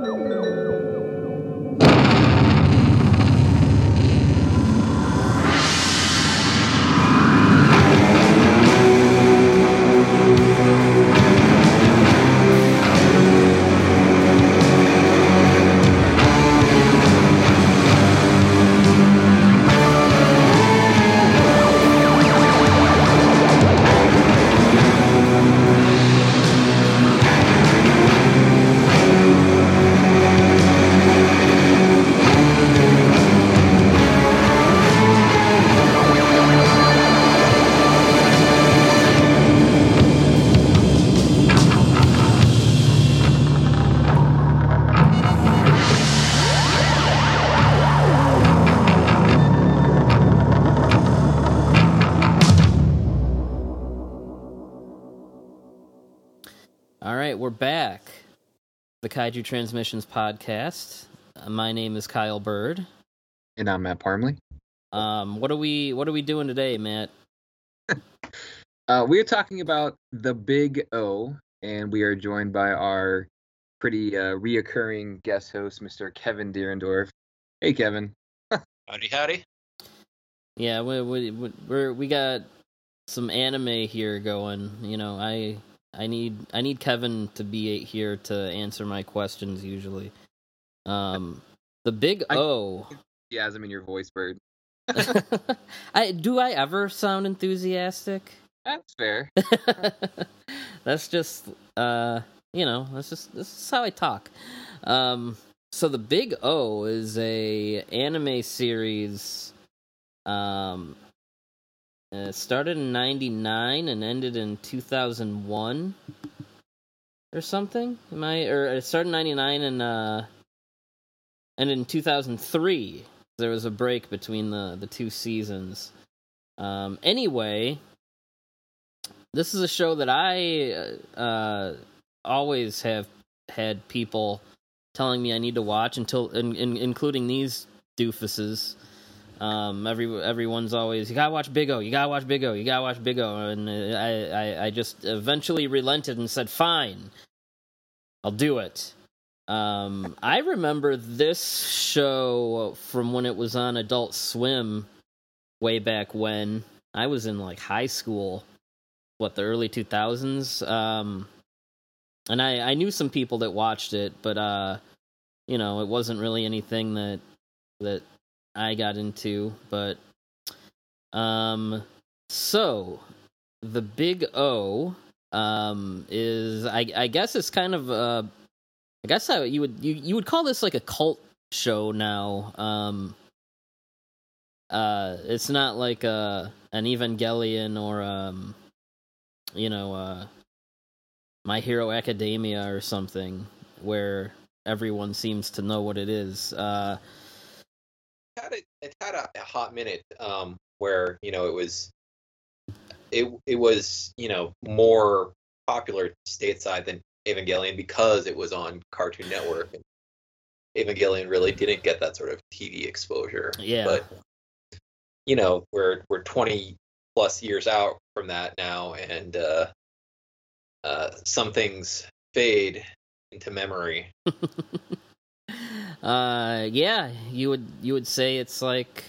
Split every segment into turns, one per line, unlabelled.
All Kaiju Transmissions podcast. Uh, my name is Kyle Byrd.
And I'm Matt Parmley.
Um, what are we What are we doing today, Matt?
Uh, we are talking about the Big O, and we are joined by our pretty uh, reoccurring guest host, Mr. Kevin Dierendorf. Hey, Kevin.
Howdy, howdy.
Yeah, we we we we're, we got some anime here going. You know, I I need I need Kevin to be here to answer my questions usually. Um, the Big
I-
O.
Enthusiasm in your voice, Byrd.
I do I ever sound enthusiastic?
That's fair.
that's just uh you know that's just this is how i talk um so the big o is a anime series um it started in 99 and ended in 2001 or something? Am i or it started in 99 and uh and in 2003 there was a break between the the two seasons. Um anyway this is a show that I uh, always have had people telling me I need to watch until, in, in, including these doofuses. Um, every everyone's always you gotta watch Big O, you gotta watch Big O, you gotta watch Big O, and uh, I, I I just eventually relented and said fine, I'll do it. Um, I remember this show from when it was on Adult Swim way back when I was in like high school what the early 2000s um and i i knew some people that watched it but uh you know it wasn't really anything that that i got into but um so the big o um is i i guess it's kind of uh i guess how you would you, you would call this like a cult show now um uh it's not like uh an evangelion or um you know, uh, My Hero Academia or something, where everyone seems to know what it is. Uh,
Had it, it had a, a hot minute um, where you know it was, it it was you know more popular stateside than Evangelion because it was on Cartoon Network. And Evangelion really didn't get that sort of TV exposure.
Yeah.
But you know we're we're 20 plus years out from that now, and uh, uh, some things fade into memory.
uh, yeah, you would you would say it's like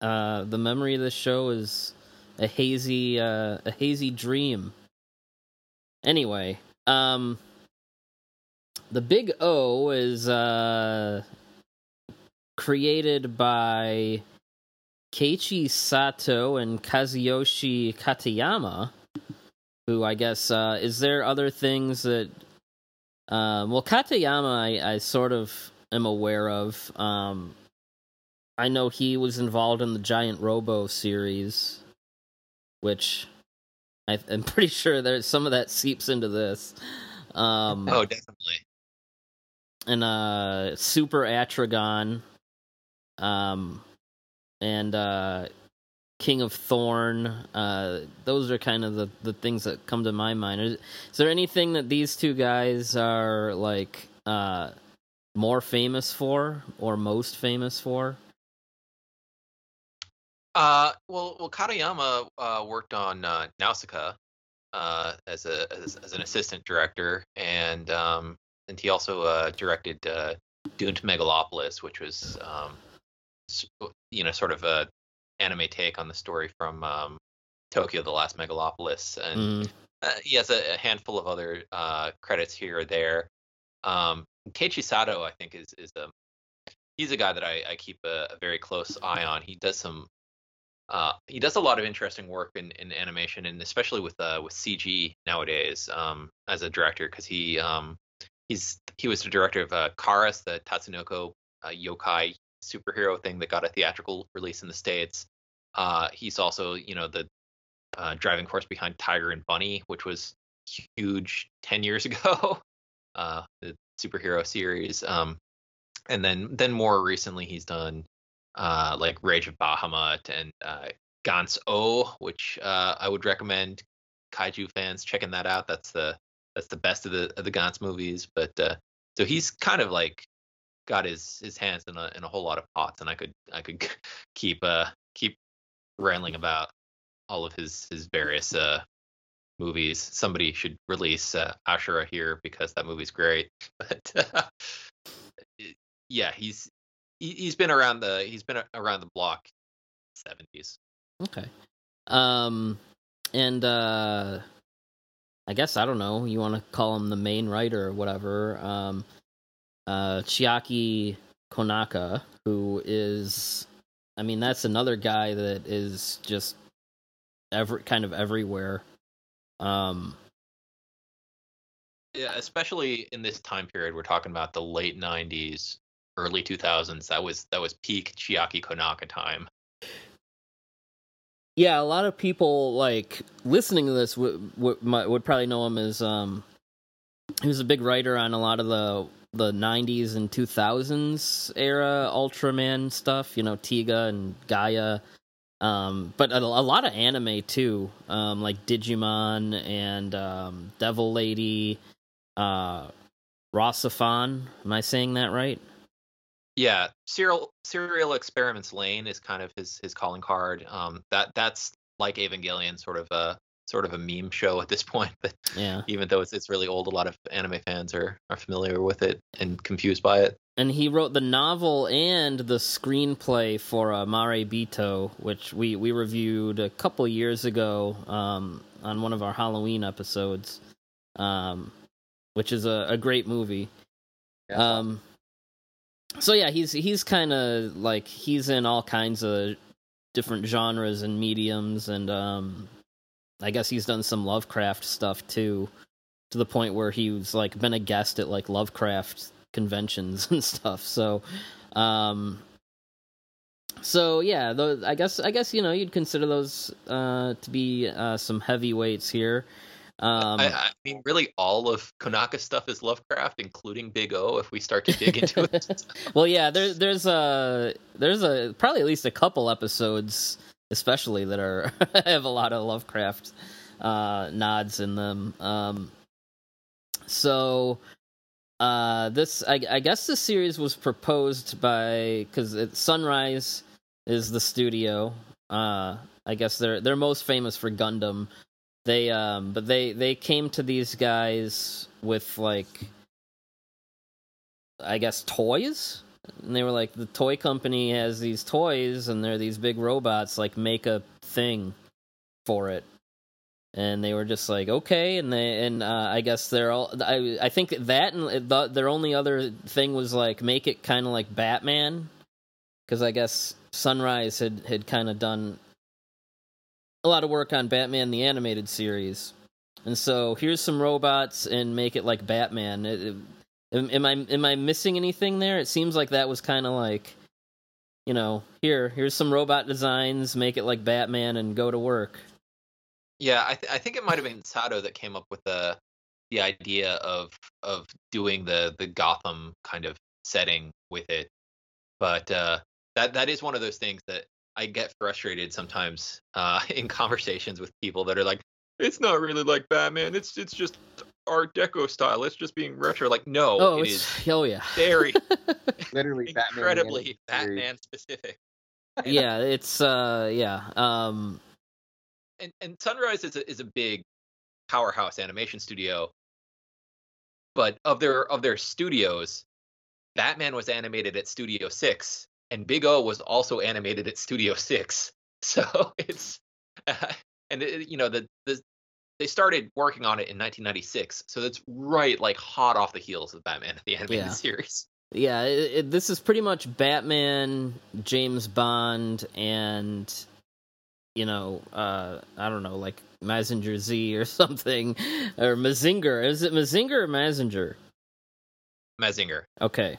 uh, the memory of the show is a hazy uh, a hazy dream. Anyway, um, the Big O is uh, created by Keiichi Sato and Kazuyoshi Katayama, who I guess uh, is there other things that um, well Katayama I, I sort of am aware of. Um, I know he was involved in the Giant Robo series, which I, I'm pretty sure there's some of that seeps into this. Um,
Oh, definitely.
and uh super atragon um and uh king of thorn uh those are kind of the the things that come to my mind is, is there anything that these two guys are like uh more famous for or most famous for
Uh, well, well, Katayama uh, worked on uh, Nausicaa uh, as a as, as an assistant director, and um, and he also uh, directed uh, Doomed Megalopolis, which was um, you know sort of a anime take on the story from um, Tokyo: The Last Megalopolis, and
Mm,
uh, he has a, a handful of other uh, credits here or there. Um, Keiichi Sato, I think, is is a he's a guy that I, I keep a, a very close eye on. He does some uh, he does a lot of interesting work in, in animation and especially with uh, with CG nowadays um, as a director because he um, he's he was the director of uh, Karas, the Tatsunoko uh, yokai superhero thing that got a theatrical release in the states. Uh, he's also you know the uh, driving force behind Tiger and Bunny, which was huge ten years ago, uh, superhero series. Um, and then then more recently he's done uh, like Rage of Bahamut and uh, Gantz O, which uh, I would recommend kaiju fans checking that out. That's the that's the best of the of the Gantz movies. But uh, so he's kind of like got his his hands in a in a whole lot of pots, and I could I could keep uh keep rambling about all of his his various uh movies. Somebody should release uh, Ashura here because that movie's great. But uh, yeah, he's he, he's been around the he's been around the block 70s.
okay. Um, and uh, I guess I don't know. You want to call him the main writer or whatever. Um, uh, Chiaki Konaka, who is, I mean, that's another guy that is just every kind of everywhere. Um,
Yeah, especially in this time period, we're talking about the late 90s, early 2000s. That was that was peak Chiaki Konaka time.
Yeah, a lot of people like listening to this would would, would probably know him as um he was a big writer on a lot of the the 90s and 2000s era Ultraman stuff, you know, Tiga and Gaia. Um but a, a lot of anime too, um like Digimon and um Devil Lady uh Rosafon. Am I saying that right?
Yeah, serial serial experiments Lain is kind of his his calling card. Um, that that's like Evangelion, sort of a sort of a meme show at this point. But
Yeah.
even though it's it's really old, a lot of anime fans are are familiar with it and confused by it.
And he wrote the novel and the screenplay for uh, Marebito, which we, we reviewed a couple years ago um, on one of our Halloween episodes, um, which is a, a great movie.
Yeah.
Um, so yeah, he's he's kind of like he's in all kinds of different genres and mediums, and um, I guess he's done some Lovecraft stuff too, to the point where he's like been a guest at like Lovecraft conventions and stuff. So, um, so yeah, those, I guess I guess you know you'd consider those uh, to be uh, some heavyweights here. Um,
I, I mean, really, all of Konaka stuff is Lovecraft, including Big O. If we start to dig into it,
well, yeah, there, there's a there's a probably at least a couple episodes, especially that are have a lot of Lovecraft uh, nods in them. Um, so uh, this, I, I guess, this series was proposed by because Sunrise is the studio. Uh, I guess they're they're most famous for Gundam. They um, but they they came to these guys with like I guess toys. And they were like, the toy company has these toys, and they're these big robots. Like, make a thing for it. And they were just like, okay. And they and uh, I guess they're all. I I think that and the, their only other thing was like make it kind of like Batman, because I guess Sunrise had had kind of done a lot of work on Batman the animated series. And so here's some robots and make it like Batman. It, it, Am, am I am I missing anything there? It seems like that was kind of like, you know, here here's some robot designs, make it like Batman, and go to work.
Yeah, I, th- I think it might have been Sato that came up with the the idea of of doing the the Gotham kind of setting with it. But uh, that that is one of those things that I get frustrated sometimes uh, in conversations with people that are like, "It's not really like Batman. It's it's just Art Deco style. It's just being retro." Like, no,
Oh, it's
is
oh yeah,
very
Literally, Batman.
incredibly
animated series.
Batman specific.
yeah. It's uh yeah um
and and Sunrise is a is a big powerhouse animation studio. but of their of their studios, Batman was animated at Studio Six, and Big O was also animated at Studio Six. So it's uh, and it, you know the the they started working on it in 1996, so that's right like hot off the heels of Batman the animated
Yeah.
series.
Yeah, it, it, this is pretty much Batman, James Bond, and you know, uh, I don't know, like Mazinger Z or something, or Mazinger. Is it Mazinger or Mazinger?
Mazinger.
Okay.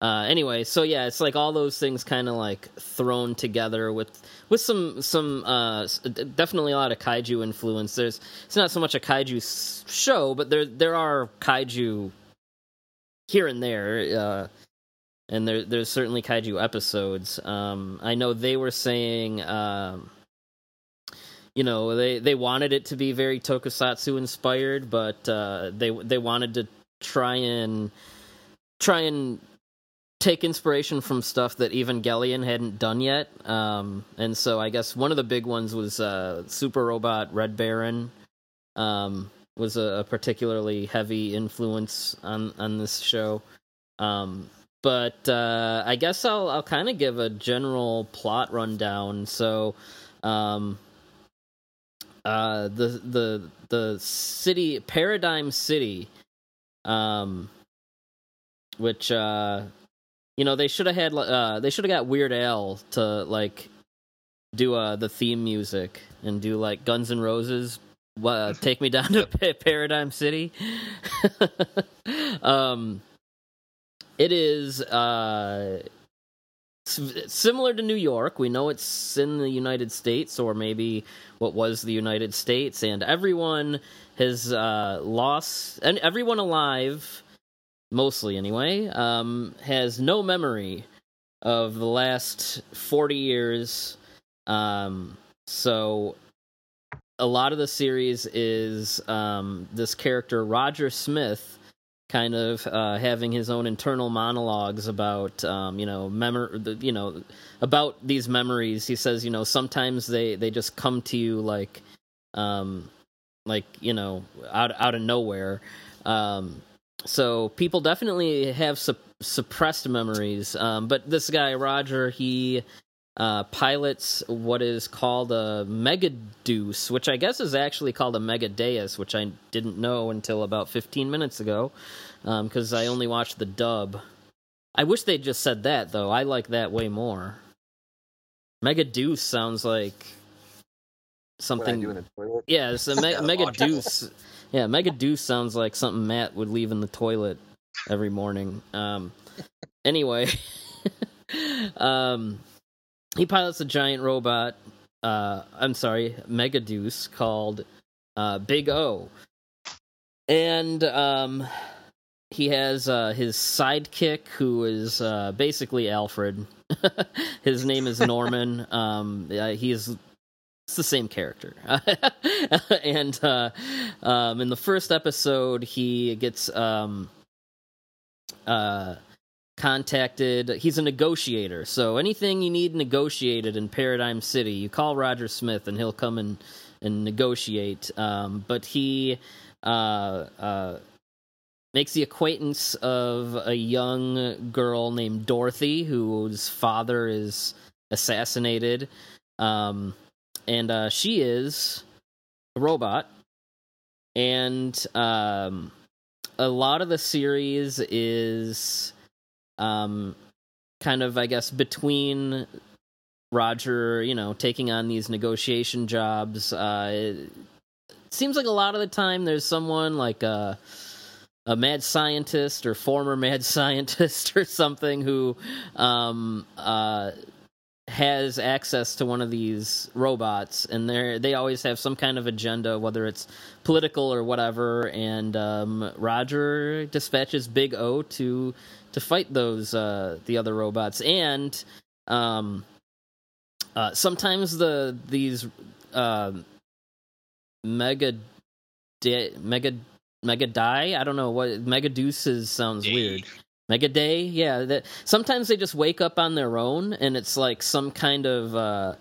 Uh, anyway, so yeah, it's like all those things kind of like thrown together with with some some uh, definitely a lot of kaiju influence. There's it's not so much a kaiju show, but there there are kaiju here and there, uh, and there there's certainly kaiju episodes. Um, I know they were saying. Um, you know they they wanted it to be very tokusatsu inspired but uh they they wanted to try and try and take inspiration from stuff that Evangelion hadn't done yet. Um, and so I guess one of the big ones was uh, Super Robot Red Baron. Um, was a, a particularly heavy influence on on this show. Um, but uh, I guess I'll I'll kind of give a general plot rundown. So, um, uh, the the the city Paradigm City, um, which uh, you know they should have had uh, they should have got Weird Al to like do uh, the theme music and do like Guns N' Roses. Uh, take me down to Pa- Paradigm City. um, it is uh, similar to New York. We know it's in the United States, or maybe what was the United States, and everyone has uh, lost, and everyone alive, mostly anyway, um, has no memory of the last forty years. Um, so a lot of the series is um, this character Roger Smith kind of uh, having his own internal monologues about um, you know the, you know about these memories. He says you know sometimes they they just come to you like um, like you know out out of nowhere. Um, so people definitely have sup- suppressed memories. Um, but this guy Roger, he uh, pilots what is called a Megadeus, which I guess is actually called a Megadeus, which I didn't know until about 15 minutes ago, because I only watched the dub. I wish they just said that though. I like that way more. Megadeus sounds like something.
do in the toilet.
Yeah, it's a me-
Sounds
mega
awful.
deuce. Yeah, mega deuce sounds like something Matt would leave in the toilet every morning. Um, anyway, um, he pilots a giant robot. Uh, I'm sorry, mega deuce called uh, Big O, and um, he has uh, his sidekick who is uh, basically Alfred. his name is Norman. um, uh, he is it's the same character. and uh, um, in the first episode, he gets um, uh, contacted. He's a negotiator, so anything you need negotiated in Paradigm City, you call Roger Smith, and he'll come and and negotiate. Um, but he uh, uh, makes the acquaintance of a young girl named Dorothy, whose father is assassinated. Um, and uh, she is a robot. And um, a lot of the series is um, kind of, I guess, between Roger, you know, taking on these negotiation jobs. Uh, it seems like a lot of the time there's someone like a, a mad scientist or former mad scientist or something who um, uh, has access to one of these robots and they they always have some kind of agenda whether it's political or whatever and um, Roger dispatches Big O to to fight those uh, the other robots. And um, uh, sometimes the these uh, mega di- mega mega die I don't know what mega deuces sounds weird. Mega Day, yeah. That sometimes they just wake up on their own, and it's like some kind of uh,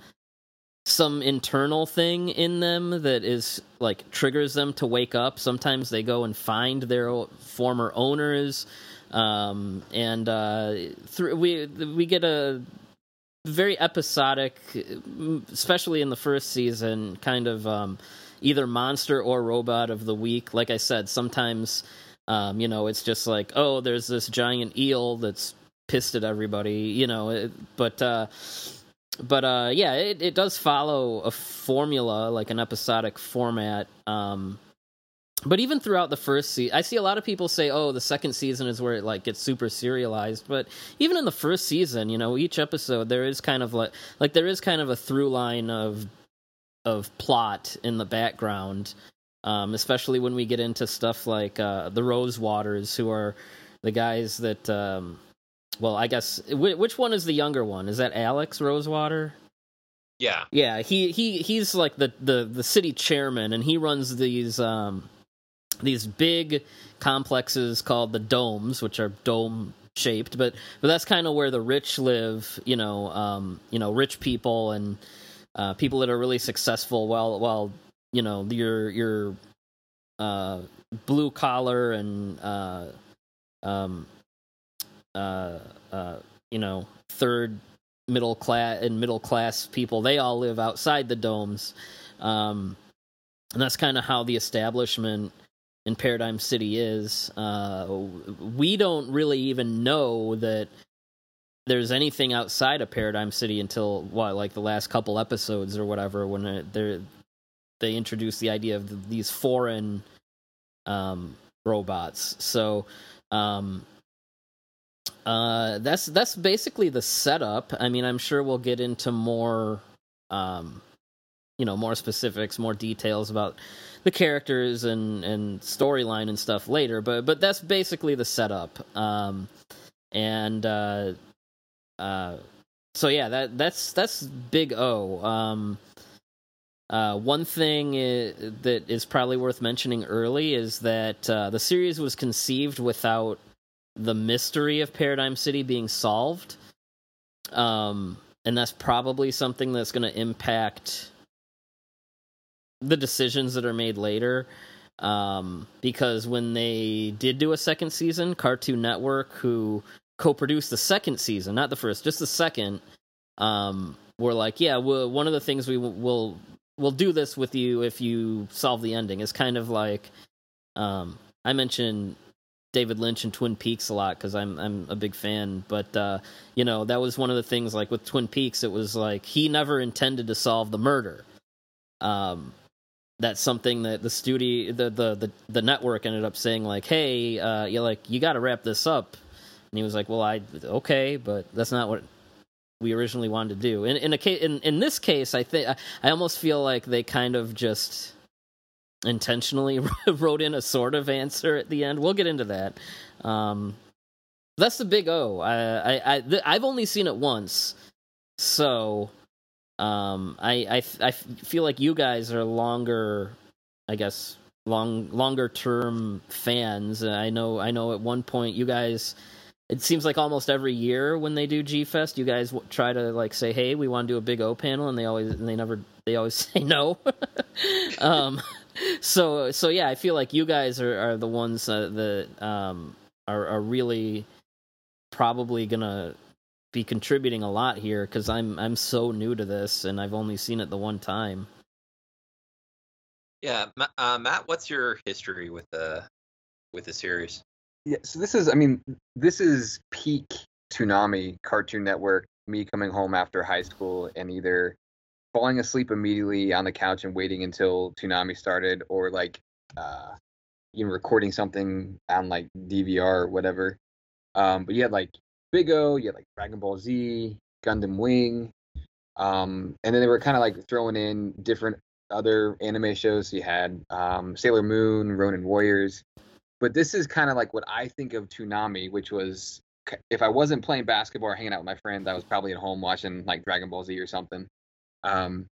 some internal thing in them that is like triggers them to wake up. Sometimes they go and find their former owners, um, and uh, we we get a very episodic, especially in the first season, kind of um, either monster or robot of the week. Like I said, sometimes um, you know it's just like oh, there's this giant eel that's pissed at everybody, you know, it, but. Uh, but uh, yeah, it, it does follow a formula, like an episodic format. Um, but even throughout the first season, I see a lot of people say, "Oh, the second season is where it like gets super serialized." But even in the first season, you know, each episode there is kind of like like there is kind of a through line of of plot in the background, um, especially when we get into stuff like uh, the Rosewaters, who are the guys that um, well, I guess which one is the younger one? Is that Alex Rosewater?
Yeah,
yeah. He he he's like the the the city chairman, and he runs these um these big complexes called the domes, which are dome shaped, but but that's kind of where the rich live. You know, um, you know, rich people and uh, people that are really successful. While while you know your your uh, blue collar and uh, um, uh, uh, you know, third middle class and middle class people, they all live outside the domes. Um, and that's kind of how the establishment in Paradigm City is. Uh, we don't really even know that there's anything outside of Paradigm City until what, like the last couple episodes or whatever, when they they introduce the idea of the, these foreign um, robots. So um, uh, that's that's basically the setup. I mean, I'm sure we'll get into more, um, you know, more specifics, more details about the characters and and storyline and stuff later. But but that's basically the setup. Um, and uh, uh, so yeah, that that's that's big O. Um, uh, one thing is, that is probably worth mentioning early is that uh, the series was conceived without the mystery of Paradigm City being solved. Um, and that's probably something that's going to impact the decisions that are made later. Um, because when they did do a second season, Cartoon Network, who co-produced the second season, not the first, just the second, um, were like, yeah, well, one of the things we will we'll, do this with you if you solve the ending. Is kind of like, um, I mentioned David Lynch and Twin Peaks a lot because I'm I'm a big fan. But uh, you know that was one of the things like with Twin Peaks, it was like he never intended to solve the murder. Um, that's something that the studio, the the the, the network ended up saying like, hey, uh, you like you got to wrap this up, and he was like, well, I okay, but that's not what we originally wanted to do. In in a case in in this case, I think I almost feel like they kind of just intentionally wrote in a sort of answer at the end. We'll get into that. Um, that's the big O. I, I, I th- I've only seen it once, so um, I, I, feel like you guys are longer, I guess, long, longer term fans. I know, I know. At one point, you guys. It seems like almost every year when they do G Fest, you guys w- try to like say, "Hey, we want to do a big O panel," and they always and they never they always say no. um, so so yeah, I feel like you guys are, are the ones uh, that um, are are really probably gonna be contributing a lot here because I'm I'm so new to this and I've only seen it the one time.
Yeah, uh, Matt, what's your history with the with the series?
Yeah, so this is I mean this is peak Toonami Cartoon Network. Me coming home after high school and either falling asleep immediately on the couch and waiting until Toonami started, or like uh, you know recording something on like DVR or whatever. Um, but you had like Big O, you had like Dragon Ball Z, Gundam Wing, um, and then they were kind of like throwing in different other anime shows. You had um, Sailor Moon, Ronin Warriors, but this is kind of like what I think of Toonami, which was if I wasn't playing basketball or hanging out with my friends, I was probably at home watching like Dragon Ball Z or something um,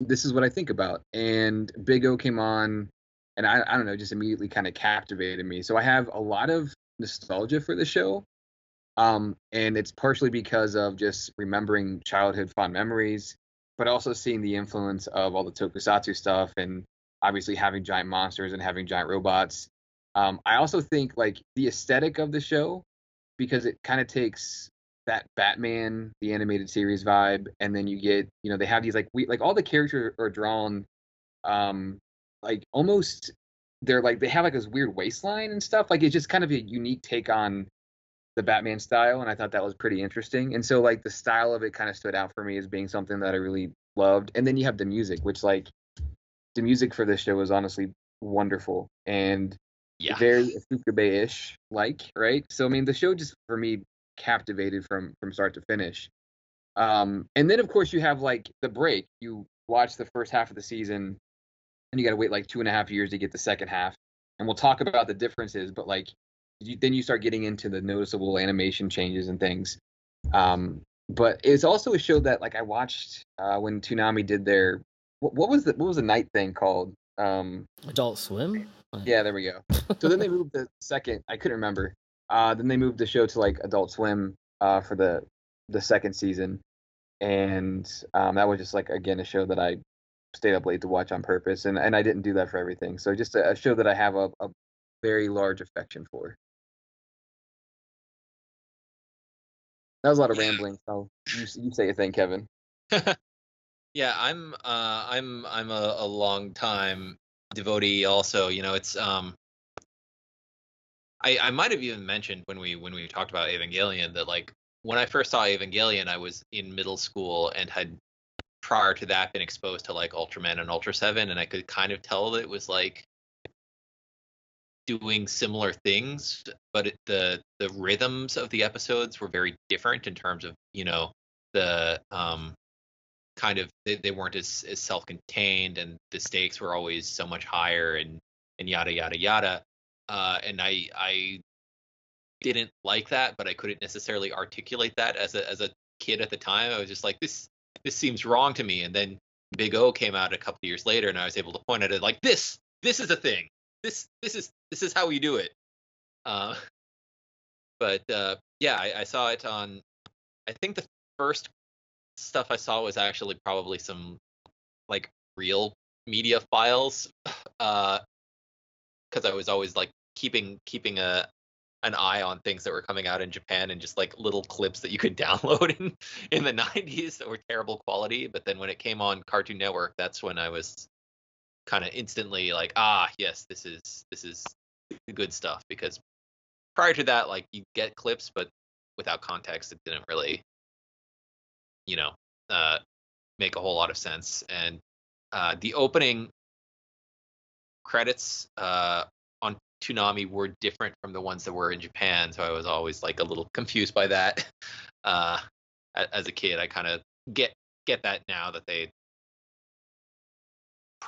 this is what I think about. And Big O came on, and I, I don't know, just immediately kind of captivated me. So I have a lot of nostalgia for the show. Um, and it's partially because of just remembering childhood fond memories. but also seeing the influence of all the tokusatsu stuff and obviously having giant monsters and having giant robots. Um, I also think like the aesthetic of the show because it kind of takes that Batman the animated series vibe, and then you get you know they have these like we like all the characters are drawn, um, like almost they're like they have like this weird waistline and stuff. Like it's just kind of a unique take on the Batman style, and I thought that was pretty interesting. And so like the style of it kind of stood out for me as being something that I really loved. And then you have the music, which like the music for this show was honestly wonderful and
Yeah.
very Ifukube-ish like, right? So I mean the show just for me captivated from from start to finish. Um and then of course you have like the break. You watch the first half of the season and you gotta wait like two and a half years to get the second half. And we'll talk about the differences, but like you, then you start getting into the noticeable animation changes and things. Um but it's also a show that like I watched uh when Toonami did their what, what was the what was the night thing called? Um
Adult Swim.
yeah, there we go. So then they moved the second. I couldn't remember. Uh, then they moved the show to like Adult Swim uh, for the the second season, and um, that was just like again a show that I stayed up late to watch on purpose, and and I didn't do that for everything. So just a, a show that I have a, a very large affection for. That was a lot of rambling. So you you say your thing, Kevin.
yeah, I'm uh I'm I'm a, a long time devotee also, you know, it's um I I might have even mentioned when we when we talked about Evangelion that like when I first saw Evangelion I was in middle school and had prior to that been exposed to like Ultraman and Ultra 7 and I could kind of tell that it was like doing similar things but it, the the rhythms of the episodes were very different in terms of you know the um kind of they, they weren't as, as self-contained and the stakes were always so much higher and and yada yada yada. Uh and i i didn't like that but i couldn't necessarily articulate that as a as a kid at the time. I was just like this this seems wrong to me. And then big o came out a couple years later and i was able to point at it like this this is a thing this this is this is how we do it uh but uh yeah i, I saw it on i think the first stuff I saw was actually probably some like real media files, uh, because I was always like keeping keeping a an eye on things that were coming out in Japan and just like little clips that you could download in in the 90s that were terrible quality. But then when it came on Cartoon Network, that's when I was kind of instantly like, ah, yes, this is this is the good stuff. Because prior to that, like you get clips, but without context, it didn't really you know uh, make a whole lot of sense. And uh, the opening credits uh, on Toonami were different from the ones that were in Japan, so I was always like a little confused by that. Uh, as a kid, I kind of get get that now that they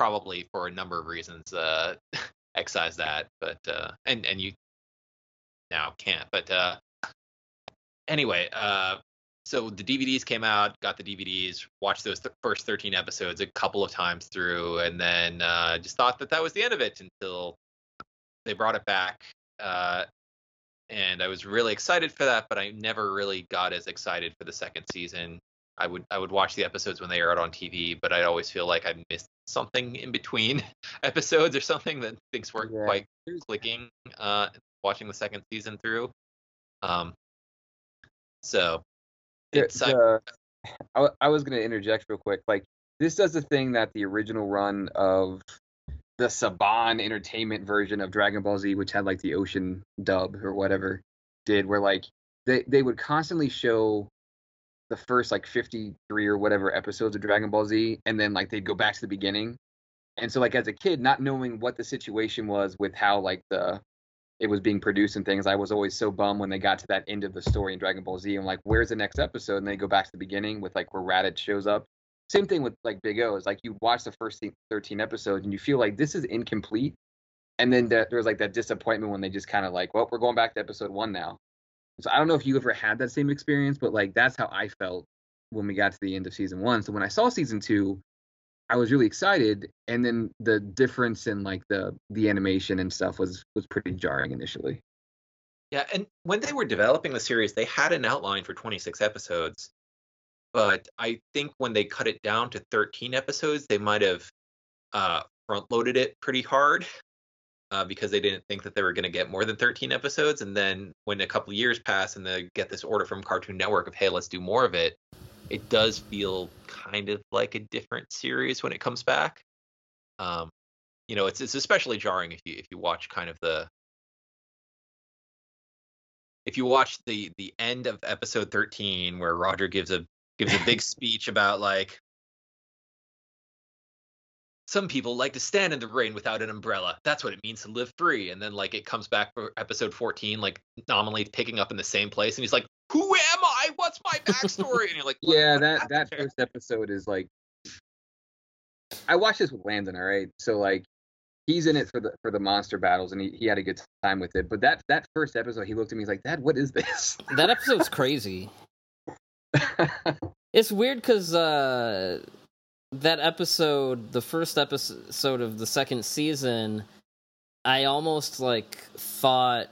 probably for a number of reasons uh, excise that, but uh, and and you now can't. But uh, anyway, uh, so the DVDs came out, got the DVDs, watched those th- first 13 episodes a couple of times through, and then uh, just thought that that was the end of it until they brought it back. Uh, and I was really excited for that, but I never really got as excited for the second season. I would I would watch the episodes when they aired on TV, but I'd always feel like I missed something in between episodes or something that things weren't
Yeah.
quite clicking. Uh, watching the second season through. Um, so it's I-
the- I, I was going to interject real quick. Like this does the thing that the original run of the Saban Entertainment version of Dragon Ball Z, which had like the Ocean dub or whatever, did, where like they they would constantly show the first like 53 or whatever episodes of Dragon Ball Z, and then like they'd go back to the beginning. And so like as a kid, not knowing what the situation was with how like the it was being produced and things, I was always so bummed when they got to that end of the story in Dragon Ball Z. I'm like, where's the next episode? And they go back to the beginning with like where Raditz shows up. Same thing with like Big O. Is like you watch the first 13 episodes and you feel like this is incomplete, and then there- there's like that disappointment when they just kind of like, well, we're going back to episode one now. So I don't know if you ever had that same experience, but like that's how I felt when we got to the end of season one. So when I saw season two, I was really excited, and then the difference in like the the animation and stuff was was pretty jarring initially.
Yeah, and when they were developing the series, they had an outline for 26 episodes, but I think when they cut it down to 13 episodes, they might have uh, front loaded it pretty hard uh, because they didn't think that they were going to get more than 13 episodes. And then when a couple years pass and they get this order from Cartoon Network of, hey, let's do more of it, it does feel kind of like a different series when it comes back. Um, you know, it's it's especially jarring if you if you watch kind of the if you watch the the end of episode 13 where Roger gives a gives a big speech about like some people like to stand in the rain without an umbrella. That's what it means to live free. And then like it comes back for episode 14, like nominally picking up in the same place, and he's like, "Who am I? What's my backstory?" And you're like,
Yeah,
what
that that first episode is like I watched this with Landon, all right. So like he's in it for the for the monster battles and he, he had a good time with it. But that that first episode he looked at me he's like, Dad, what is this?
That episode's crazy. It's weird because uh, that episode, the first episode of the second season, I almost like thought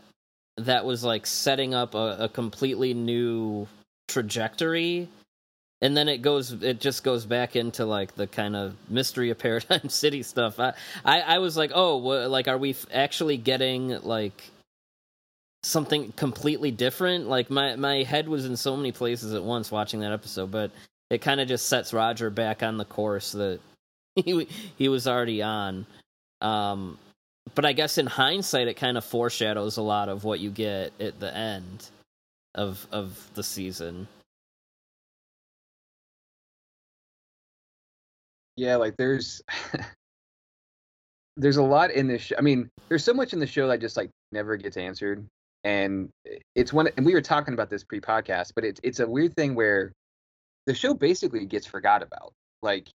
that was like setting up a, a completely new trajectory. And then it goes, it just goes back into like the kind of mystery of Paradigm City stuff. I, I, I was like, oh, wha- like, are we f- actually getting like something completely different. Like my my head was in so many places at once watching that episode, but it kind of just sets Roger back on the course that he he was already on. Um, but I guess in hindsight, it kind of foreshadows a lot of what you get at the end of of the season.
yeah, like there's there's a lot in this show. I mean, there's so much in the show that just like never gets answered. And it's one and we were talking about this pre-podcast, but it's it's a weird thing where the show basically gets forgot about. Like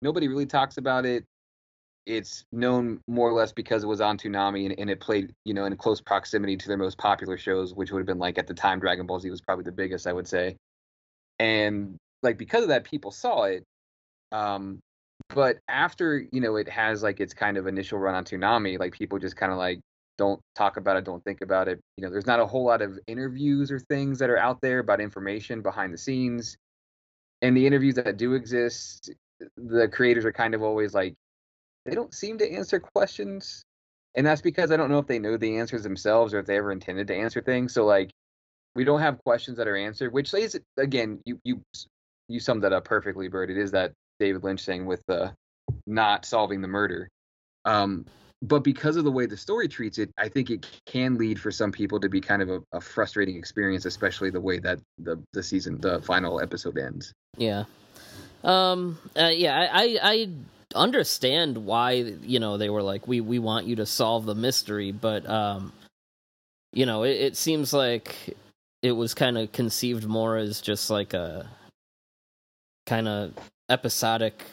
nobody really talks about it. It's known more or less because it was on Toonami and, and it played, you know, in close proximity to their most popular shows, which would have been like at the time Dragon Ball Z was probably the biggest, I would say. And like because of that, people saw it. Um, but after you know it has like its kind of initial run on Toonami, like people just kind of like don't talk about it, don't think about it. You know, there's not a whole lot of interviews or things that are out there about information behind the scenes. And the interviews that do exist, the creators are kind of always like they don't seem to answer questions. And that's because I don't know if they know the answers themselves or if they ever intended to answer things. So like we don't have questions that are answered, which is again, you you you summed that up perfectly, Byrd. It is that David Lynch thing with the not solving the murder. Um, but because of the way the story treats it, I think it can lead for some people to be kind of a, a frustrating experience, especially the way that the the season, the final episode ends.
Yeah. Um. Uh, yeah. I, I. I understand why you know they were like we we want you to solve the mystery, but um, you know it, it seems like it was kind of conceived more as just like a kind of episodic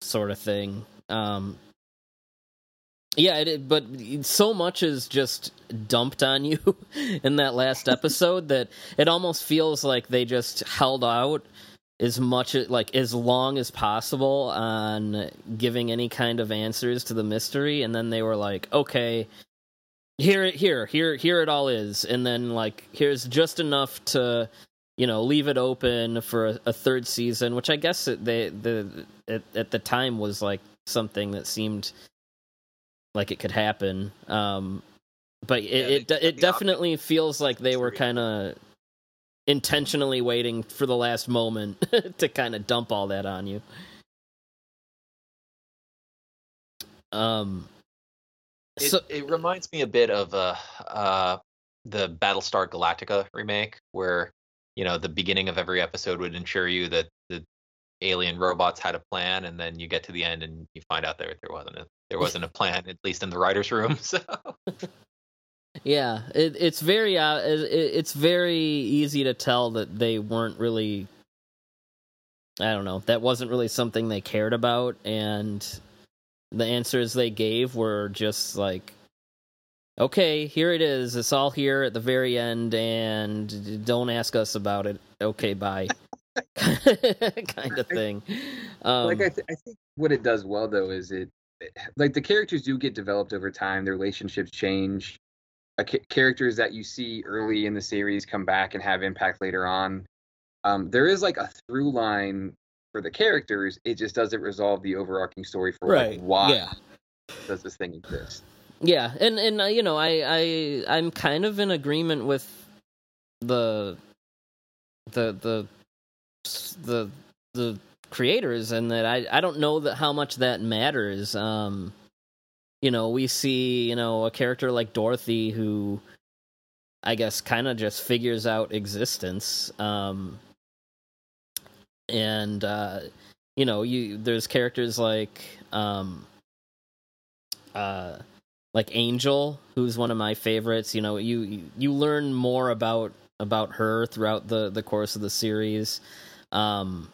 sort of thing. Um. Yeah, it, but so much is just dumped on you in that last episode that it almost feels like they just held out as much like as long as possible on giving any kind of answers to the mystery. And then they were like okay here it here here here it all is. And then like here's just enough to you know leave it open for a, a third season which i guess it, they the at the time was like something that seemed like it could happen um but it
Yeah, they
it, it definitely feels like they were kind of intentionally waiting for the last moment to kind of dump all that on you. Um,
It,
so
it reminds me a bit of uh, uh, the Battlestar Galactica remake, where you know the beginning of every episode would ensure you that the alien robots had a plan, and then you get to the end and you find out there there wasn't a there wasn't a plan, at least in the writers' room. So
yeah, it, it's very uh, it, it's very easy to tell that they weren't really. I don't know. That wasn't really something they cared about, and the answers they gave were just like, "Okay, here it is. It's all here at the very end, and don't ask us about it. Okay, bye." kind of thing. Um,
like I, th- I think what it does well though is it like the characters do get developed over time their relationships change ca- characters that you see early in the series come back and have impact later on um, there is like a through line for the characters. It just doesn't resolve the overarching story for like why
Yeah.
does this thing exist.
Yeah, and and uh, you know, I I I'm kind of in agreement with the the the the the creators and that I I don't know that how much that matters. Um you know, we see, you know, a character like Dorothy who I guess kind of just figures out existence. Um and uh you know, you there's characters like um uh like Angel, who's one of my favorites. You know, you you, learn more about about her throughout the the course of the series, um,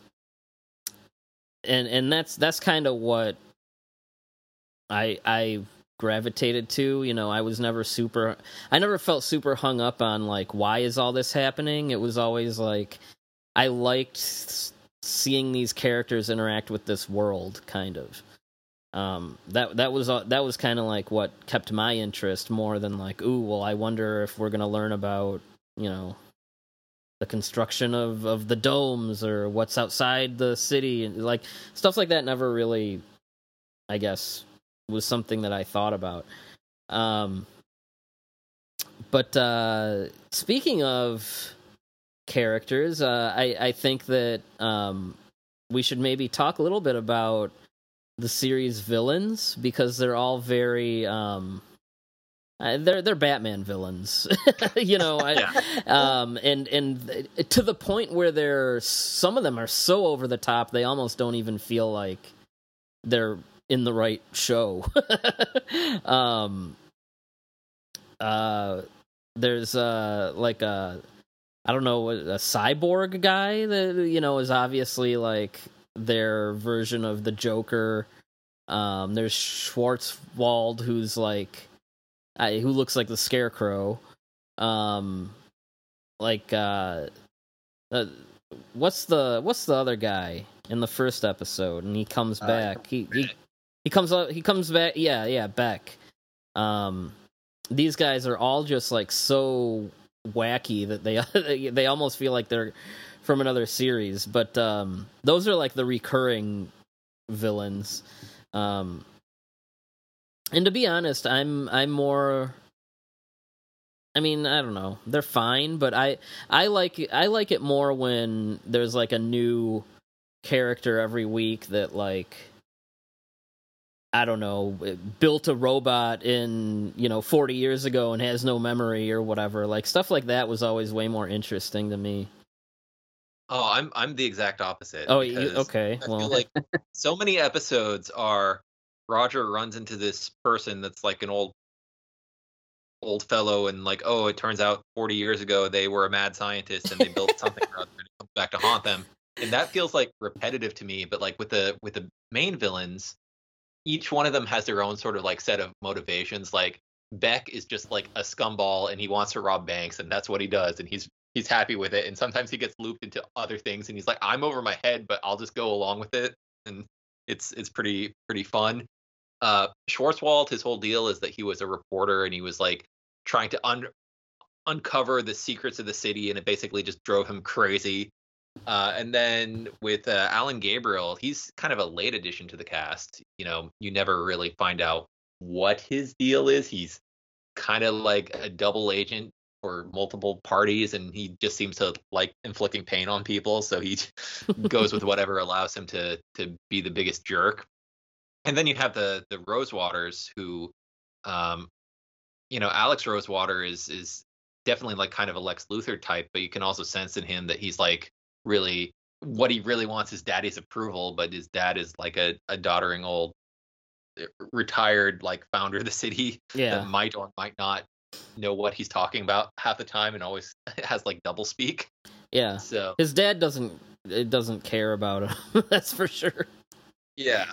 and and that's that's kind of what I I gravitated to. You know, I was never super. I never felt super hung up on like why is all this happening. It was always like I liked seeing these characters interact with this world, kind of um that that was that was kind of like what kept my interest more than like ooh well i wonder if we're to learn about you know the construction of of the domes or what's outside the city and like stuff like that never really i guess was something that i thought about. Um but uh speaking of characters uh i i think that um we should maybe talk a little bit about the series villains because they're all very um uh, they're they're Batman villains, you know. I,
Yeah.
Um, and and to the point where they're some of them are so over the top they almost don't even feel like they're in the right show. um, uh, there's uh like a I don't know a cyborg guy that you know is obviously like their version of the Joker. Um, there's Schwarzwald, who's like, uh, who looks like the Scarecrow. Um, like, uh, uh, what's the what's the other guy in the first episode? And he comes
Uh,
back. He he he comes up. He comes back. Yeah, yeah, Beck. Um, these guys are all just like so wacky that they they almost feel like they're from another series. But um, those are like the recurring villains. Um, and to be honest, I'm I'm more. I mean, I don't know. They're fine, but I I like I like it more when there's like a new character every week that like I don't know, built a robot in, you know, 40 years ago and has no memory or whatever. Like stuff like that was always way more interesting to me.
Oh, I'm I'm the exact opposite.
Oh, you, okay.
I
Well,
feel like so many episodes are Roger runs into this person that's like an old old fellow and like oh it turns out 40 years ago they were a mad scientist and they built something or other and it comes back to haunt them and that feels like repetitive to me but like with the with the main villains each one of them has their own sort of like set of motivations like Beck is just like a scumball and he wants to rob banks and that's what he does and he's he's happy with it and sometimes he gets looped into other things and he's like I'm over my head but I'll just go along with it and it's it's pretty pretty fun. Uh Schwarzwald his whole deal is that he was a reporter and he was like trying to un- uncover the secrets of the city and it basically just drove him crazy. Uh, and then with uh, Alan Gabriel, he's kind of a late addition to the cast. You know, you never really find out what his deal is. He's kind of like a double agent for multiple parties, and he just seems to like inflicting pain on people. So he goes with whatever allows him to to be the biggest jerk. And then you have the the Rosewaters, who, um, you know, Alex Rosewater is is definitely like kind of a Lex Luthor type, but you can also sense in him that he's like really what he really wants is daddy's approval, but his dad is like a, a doddering old uh, retired like founder of the city
yeah.
that might or might not know what he's talking about half the time and always has like double speak.
Yeah.
So
His dad doesn't it doesn't care about him. That's for sure.
yeah.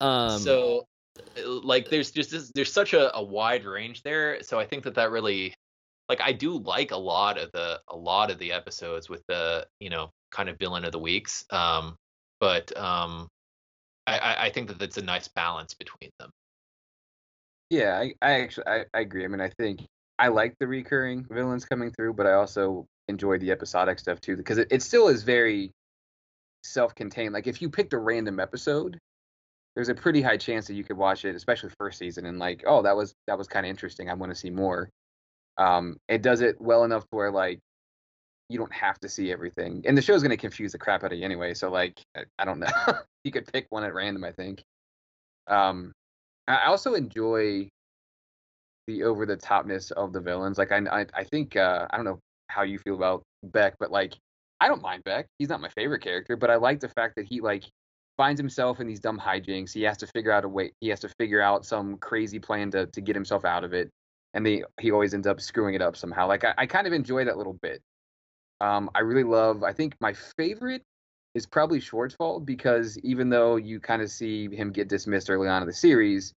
Um
so uh, like there's just this, there's such a, a wide range there so i think that that really like i do like a lot of the a lot of the episodes with the you know kind of villain of the weeks um but um i i, think that it's a nice balance between them
Yeah, I, I actually I, I agree. I mean, I think I like the recurring villains coming through, but I also enjoy the episodic stuff too because it, it still is very self-contained. Like if you picked a random episode, there's a pretty high chance that you could watch it, especially first season, and like, oh, that was that was kind of interesting. I want to see more. Um, it does it well enough to where like you don't have to see everything, and the show's going to confuse the crap out of you anyway. So like, I, I don't know. you could pick one at random, I think. Um, I also enjoy the over the topness of the villains. Like I, I, I think uh, I don't know how you feel about Beck, but like I don't mind Beck. He's not my favorite character, but I like the fact that he like finds himself in these dumb hijinks. He has to figure out a way. He has to figure out some crazy plan to to get himself out of it, and they, he always ends up screwing it up somehow. Like I, I kind of enjoy that little bit. Um, I really love. I think my favorite is probably Schwarzwald because even though you kind of see him get dismissed early on in the series,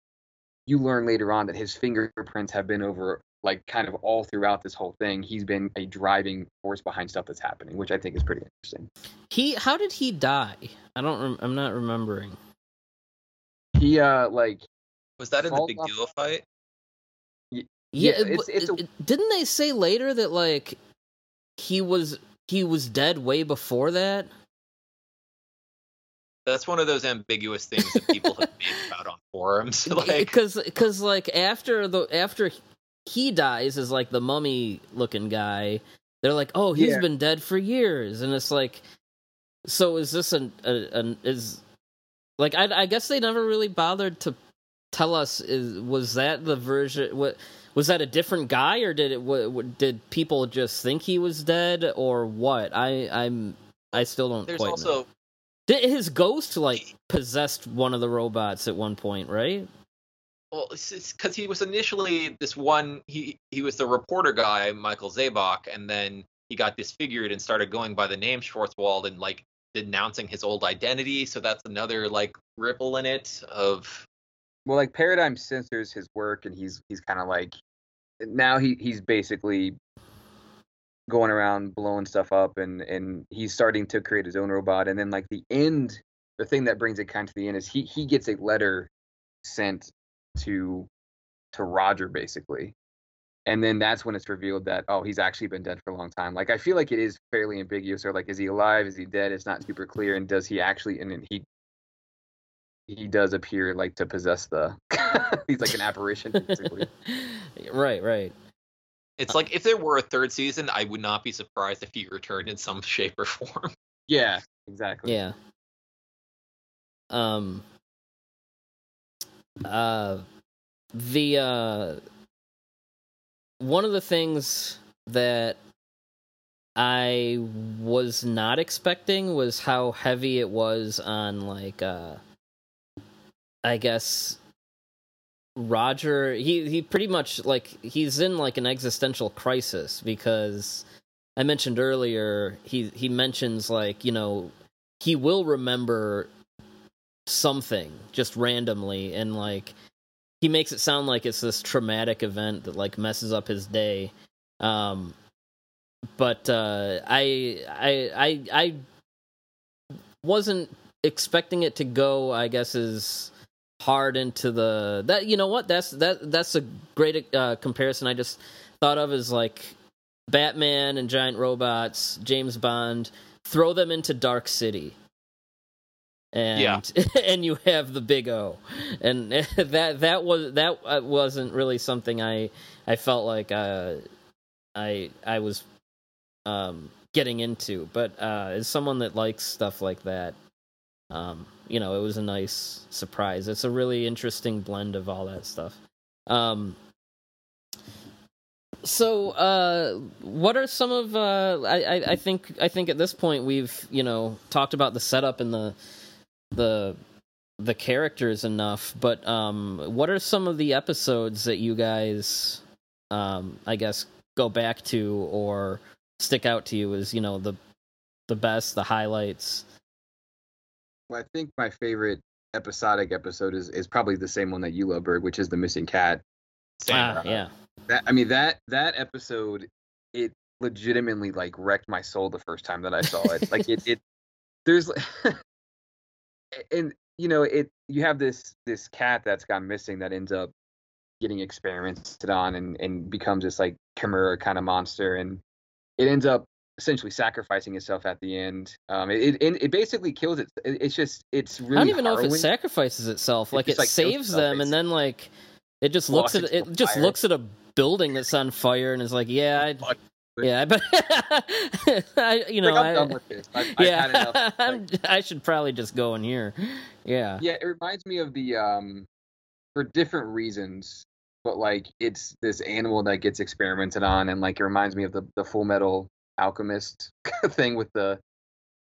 you learn later on that his fingerprints have been over like kind of all throughout this whole thing. He's been a driving force behind stuff that's happening, which I think is pretty interesting.
He how did he die? I don't. Rem- I'm not remembering.
He uh like
Was that in the
Falls
big
off-
deal fight?
Yeah,
Yeah,
it-
it's- it's a-
didn't they say later that like he was he was dead way before that?
That's one of those ambiguous things that people have made about on forums. like,
because because like after the after he dies as like the mummy looking guy they're like oh he's
Yeah.
been dead for years and it's like so is this an, a, an is like I, I guess they never really bothered to tell us is was that the version what was that a different guy or did it what, what did people just think he was dead or what i i'm i still don't
there's
quite know.
also
Did his ghost like possessed one of the robots at one point right
well, because he was initially this one. He he was the reporter guy, Michael Seebach, and then he got disfigured and started going by the name Schwarzwald and like denouncing his old identity. So that's another like ripple in it of
well like Paradigm censors his work and he's he's kind of like now he he's basically going around blowing stuff up and and he's starting to create his own robot and then like the end the thing that brings it kind of to the end is he he gets a letter sent to to Roger basically and then that's when it's revealed that oh he's actually been dead for a long time like i feel like it is fairly ambiguous or like is he alive is he dead it's not super clear and does he actually and then he he does appear like to possess the he's like an apparition basically
right, right.
it's like if there were a third season, I would not be surprised if he returned in some shape or form.
yeah exactly
Yeah. Um uh the uh one of the things that I was not expecting was how heavy it was on like uh I guess Roger he he pretty much like he's in like an existential crisis because I mentioned earlier he he mentions like you know he will remember something just randomly and like he makes it sound like it's this traumatic event that like messes up his day. Um but uh i i i i wasn't expecting it to go i guess is hard into the that you know what? That's that that's a great uh comparison i just thought of as like batman and giant robots james bond throw them into dark city and
Yeah.
and you have the big O, and that that was that uh, wasn't really something I I felt like uh, I I was um, getting into, but uh, as someone that likes stuff like that, um, you know, it was a nice surprise. It's a really interesting blend of all that stuff. Um, so, uh, what are some of? Uh, I, I I think I think at this point we've you know talked about the setup and the the the characters enough, but um, what are some of the episodes that you guys, um, I guess, go back to or stick out to you as you know the the best, the highlights?
well, i think my favorite episodic episode is is probably the same one that you love Byrd which is the missing cat.
Ah, yeah,
that i mean that that episode it legitimately like wrecked my soul the first time that i saw it like it it there's and you know it you have this this cat that's gone missing that ends up getting experimented on and and becomes this like chimera kind of monster and it ends up essentially sacrificing itself at the end. Um, it it, it basically kills it. it. It's just it's really.
I don't even know if it sacrifices itself.
It
Like
just,
it
like,
saves them, and then like it just looks at it.
its
Just looks at a building that's on fire and is like, "Yeah, I. yeah, but I, you know,
like, I'm
I,
done with this. I've, I've had enough.
yeah,
Like,
I'm- I should probably just go in here. Yeah,
yeah, it reminds me of the um, for different reasons, but like it's this animal that gets experimented on, and like it reminds me of the the Full Metal Alchemist thing with the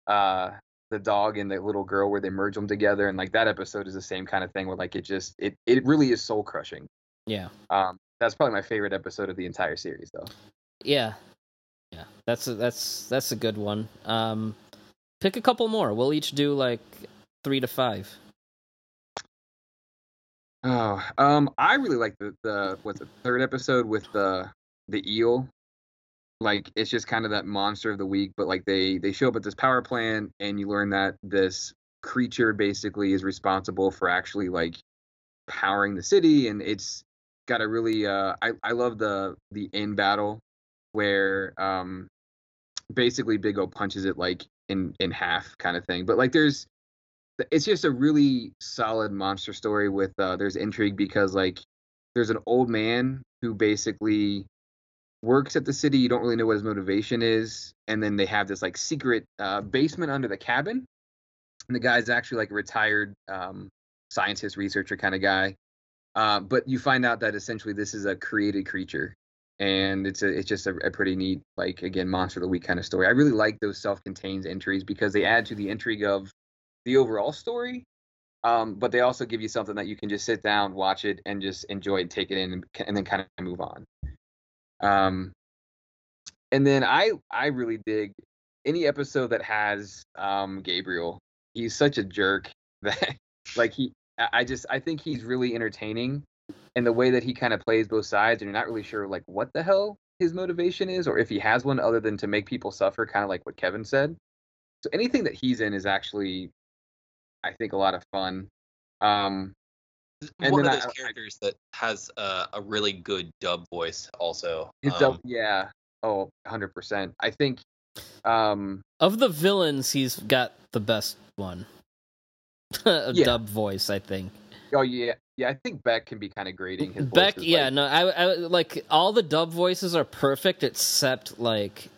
uh the dog and the little girl where they merge them together, and like that episode is the same kind of thing where like it just it it really is soul crushing.
yeah,
Um, that's probably my favorite episode of the entire series, though.
yeah, yeah. That's a, that's that's a good one. Um, pick a couple more. We'll each do like three to five.
Oh, um, I really like the the what's the third episode with the the eel. Like it's just kind of that monster of the week, but like they they show up at this power plant, and you learn that this creature basically is responsible for actually like powering the city, and it's got a really uh I I love the the end battle where um basically Big O punches it like in in half kind of thing, but like there's it's just a really solid monster story with uh there's intrigue because like there's an old man who basically works at the city you don't really know what his motivation is and then they have this like secret uh basement under the cabin and the guy's actually like a retired um scientist researcher kind of guy uh but you find out that essentially this is a created creature and it's a it's just a, a pretty neat like again monster of the week kind of story. I really like those self-contained entries because they add to the intrigue of the overall story um, but they also give you something that you can just sit down watch it and just enjoy it take it in and, and then kind of move on. Um, and then i i really dig any episode that has um, gabriel. He's such a jerk that like he I- i just i think he's really entertaining and the way that he kind of plays both sides and you're not really sure like what the hell his motivation is or if he has one other than to make people suffer kind of like what kevin said so anything that he's in is actually i think a lot of fun um And
one of those
I- I-
characters that has a, a really good dub voice also.
his
Um,
dub- yeah oh 100% i think um
Of the villains, he's got the best one. a
Yeah.
dub voice, I think.
oh yeah yeah i think beck can be kind of grating his
Beck, yeah,
like-
no, I, I like all the dub voices are perfect except like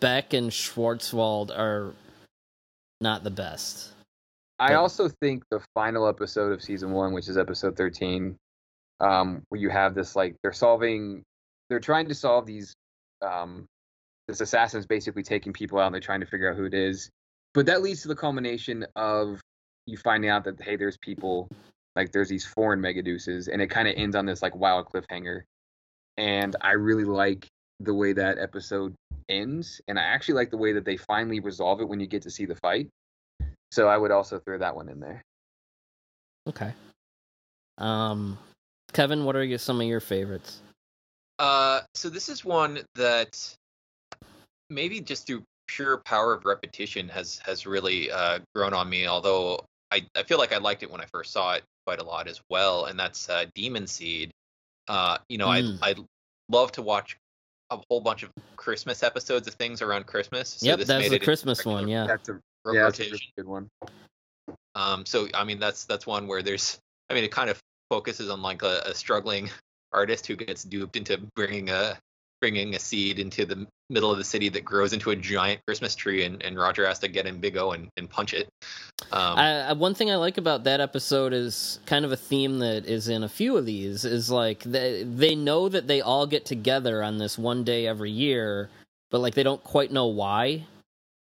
Beck and Schwarzwald are not the best.
I
But-
also think the final episode of season one, which is episode 13, um, where you have this like they're solving, they're trying to solve these, um, this assassin's basically taking people out and they're trying to figure out who it is. But that leads to the culmination of you finding out that hey, there's people, like there's these foreign megadeuses, and it kind of ends on this like wild cliffhanger. And I really like the way that episode ends, and I actually like the way that they finally resolve it when you get to see the fight. So I would also throw that one in there.
Okay. Um, Kevin, what are your, some of your favorites?
Uh, so this is one that maybe just through pure power of repetition has has really uh, grown on me. Although I, I feel like I liked it when I first saw it quite a lot as well, and that's uh, Demon Seed. Uh, you know,
Mm.
I I love to watch a whole bunch of Christmas episodes of things around Christmas. So
yep,
this
that's
made
the
it
Christmas one. Yeah.
That's a yeah, that's a really good one.
Um, so I mean that's that's one where there's I mean it kind of focuses on like a, a struggling artist who gets duped into bringing a bringing a seed into the middle of the city that grows into a giant Christmas tree, and, and Roger has to get in Big O and, and punch it. Um,
I, one thing I like about that episode is kind of a theme that is in a few of these is like they they know that they all get together on this one day every year, but like they don't quite know why.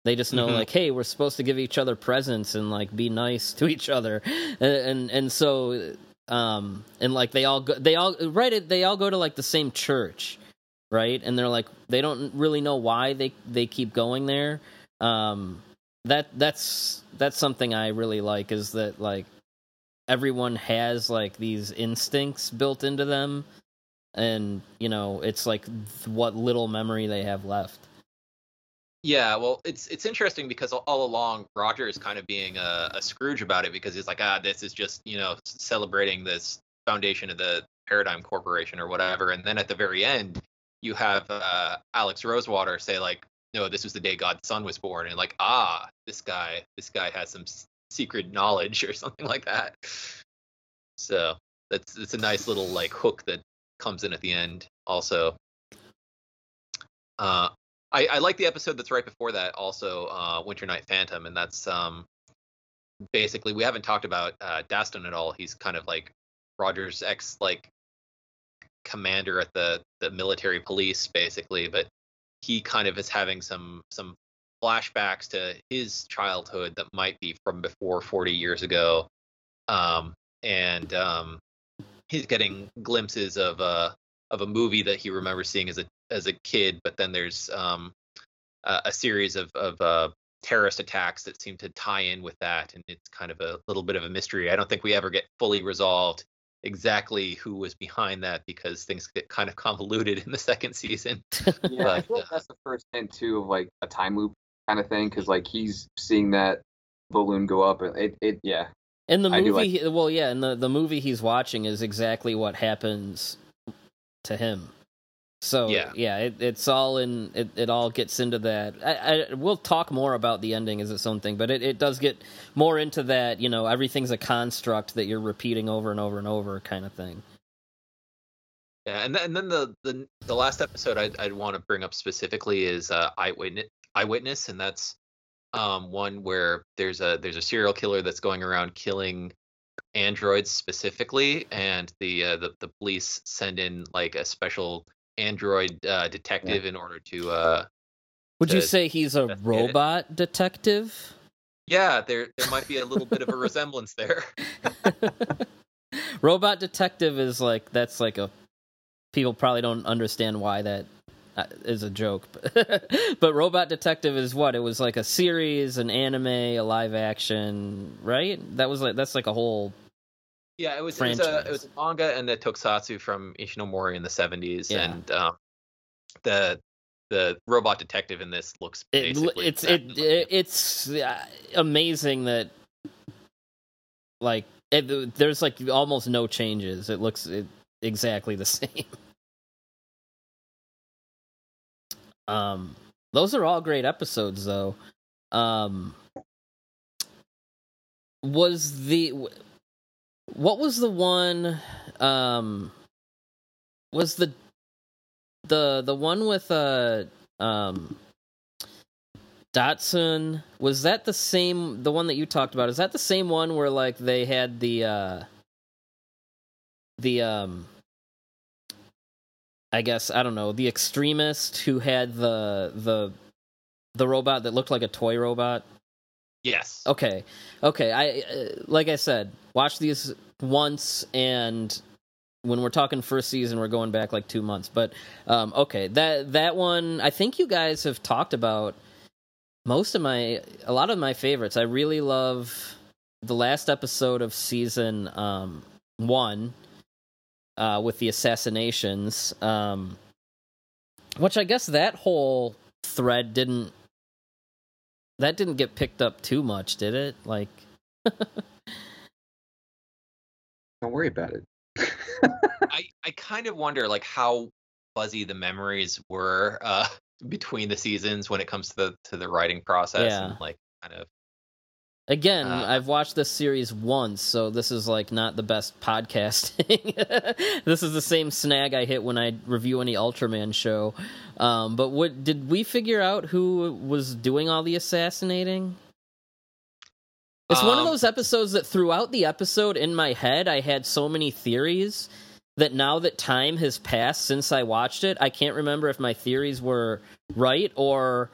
They just know
Mhm.
like, hey, we're supposed to give each other presents and like be nice to each other, and and, and so um and like they all go they all right they all go to like the same church right? And they're like they don't really know why they they keep going there. Um that that's that's something i really like is that like everyone has like these instincts built into them. And you know it's like what little memory they have left.
Yeah, well, it's it's interesting because all, all along Roger is kind of being a, a Scrooge about it because he's like, ah, this is just you know celebrating this foundation of the Paradigm Corporation or whatever, and then at the very end you have uh, Alex Rosewater say like, no, this was the day God's son was born, and like, ah, this guy, this guy has some s- secret knowledge or something like that. So that's it's a nice little like hook that comes in at the end. Also, uh, I, I like the episode that's right before that. Also, uh, Winter Night Phantom, and that's um, basically we haven't talked about uh, Dastun at all. He's kind of like Roger's ex like commander at the the military police, basically, but he kind of is having some some flashbacks to his childhood that might be from before 40 years ago. Um, and um, he's getting glimpses of a of a movie that he remembers seeing as a as a kid but then there's um, a, a series of of uh, terrorist attacks that seem to tie in with that and it's kind of a little bit of a mystery. I don't think we ever get fully resolved exactly who was behind that because things get kind of convoluted in the second season.
Yeah, I
But,
feel
uh,
that's the first hint too of like a time loop kind of thing, because like he's seeing that balloon go up, and it, it yeah,
In the
I
movie, he- well, yeah, in the the movie he's watching is exactly what happens to him. So
Yeah.
yeah, it, it's all in. It, it all gets into that. I, I we'll talk more about the ending as its own thing, but it, it does get more into that. You know, everything's a construct that you're repeating over and over and over, kind of thing.
Yeah, and then, and then the, the the last episode I'd, I'd want to bring up specifically is uh, eyewitness eyewitness, and that's um, one where there's a there's a serial killer that's going around killing androids specifically, and the uh, the the police send in like a special android uh, detective in order to uh
Would you say he's a
investigate it.
robot detective?
yeah there there might be a little bit of a resemblance there.
robot detective is like that's like a people probably don't understand why that uh, a joke but, but robot detective is what it was like a series an anime a live action right that was like that's like a whole
Yeah, it was it was, a, it was a manga and the tokusatsu from Ishinomori in the 70s,
Yeah.
and um, the the robot detective in this looks
it, it's it,
like
it it's uh, amazing that like it, there's like almost no changes. It looks exactly the same. Um those are all great episodes though. Um was the what was the one um was the the the one with uh um Dastun was that the same the one that you talked about is that the same one where like they had the uh the um I guess I don't know the extremist who had the the the robot that looked like a toy robot
yes.
Okay, okay. I uh, like I said, watch these once, and when we're talking first season, we're going back like two months. But um, okay, that that one, I think you guys have talked about most of my, a lot of my favorites. I really love the last episode of season um, one uh, with the assassinations, um, which I guess that whole thread didn't that didn't get picked up too much, did it? Like,
don't worry about it.
I I kind of wonder like how fuzzy the memories were uh, between the seasons when it comes to the to the writing process
Yeah.
and like kind of
again,
Uh.
I've watched this series once, so this is like not the best podcasting. this is the same snag I hit when I review any Ultraman show. Um, but what did we figure out who was doing all the assassinating? It's one of
Um,
those episodes that throughout the episode in my head I had so many theories that now that time has passed since I watched it, I can't remember if my theories were right or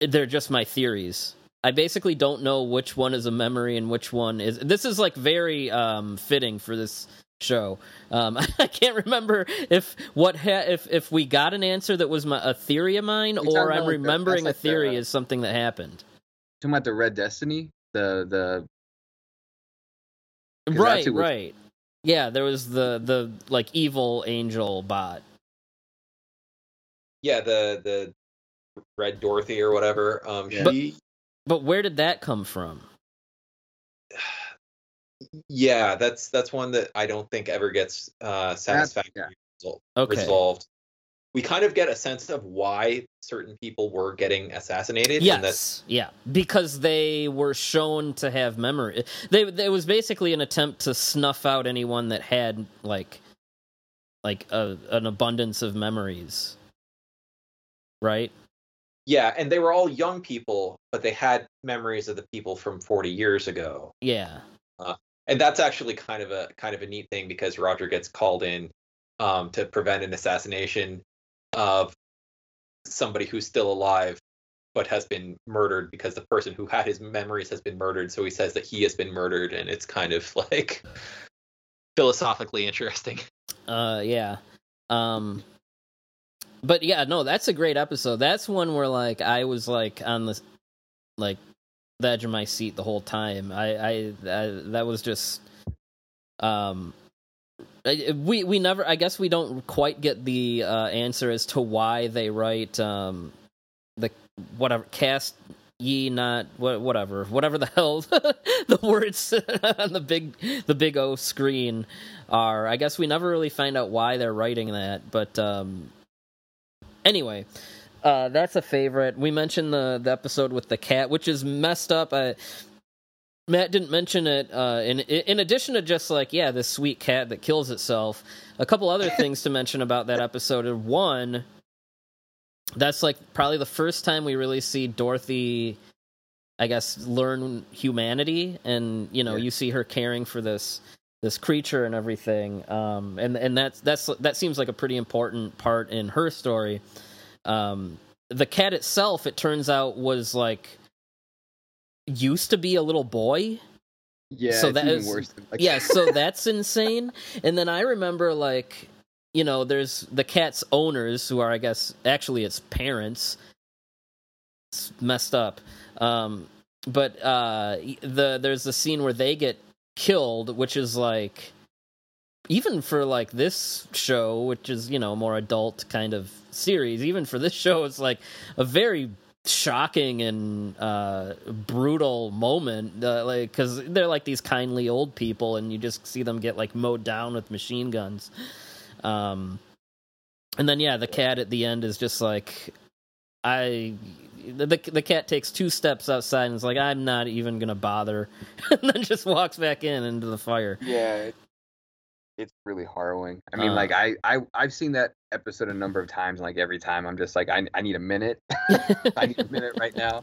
they're just my theories. I basically don't know which one is a memory and which one is. This is like very um, fitting for this show. Um, I can't remember if what ha- if if we got an answer that was my, a theory of mine, or I'm
like, the-
remembering a
that's like the-
theory is something that happened.
Talking about the Red Destiny, the the
Right,
was-
right. Yeah, there was the the like evil angel bot.
yeah the the Red Dorothy or whatever. Um,
Yeah.
she
But where did that come from?
yeah that's that's one that I don't think ever gets uh, satisfactorily resol-
Okay.
resolved. we kind of get a sense of why certain people were getting assassinated. and that-
Yes, yeah, because they were shown to have memory. They it was basically an attempt to snuff out anyone that had like like a, an abundance of memories, right?
Yeah, and they were all young people, but they had memories of the people from 40 years ago.
Yeah,
and that's actually kind of a kind of a neat thing because Roger gets called in um, to prevent an assassination of somebody who's still alive but has been murdered because the person who had his memories has been murdered so he says that he has been murdered and it's kind of like philosophically interesting
uh, yeah. Um, but yeah, no, that's a great episode. That's one where like I was like on the like the edge of my seat the whole time. I, I, I that was just um we we never I guess we don't quite get the uh answer as to why they write um the whatever cast ye not wha- whatever whatever the hell the words on the big the big O screen are. I guess we never really find out why they're writing that, but um anyway, uh, that's a favorite. We mentioned the the episode with the cat, which is messed up. I, Matt didn't mention it. Uh, in in addition to just like yeah, this sweet cat that kills itself, a couple other things to mention about that episode. One, that's like probably the first time we really see Dorothy. I guess learn humanity, and you know,
Yeah.
you see her caring for this this creature and everything. Um, and and that's that's that seems like a pretty important part in her story. Um, the cat itself, it turns out, was like used to be a little boy.
Yeah,
So that
worse. Than, like,
Yeah, so that's insane. And then I remember like you know, there's the cat's owners who are I guess actually its parents. It's messed up. Um but uh the there's the scene where they get killed, which is like even for like this show, which is, you know, more adult kind of series, even for this show it's like a very shocking and uh brutal moment uh, like cuz they're like these kindly old people and you just see them get like mowed down with machine guns. Um and then yeah the cat at the end is just like i the the cat takes two steps outside and is like i'm not even going to bother and then just walks back in into the fire
Yeah, it's really harrowing. I mean,
Uh.
like I, I I've seen that episode a number of times, and like every time I'm just like, I I need a minute. I need a minute right now.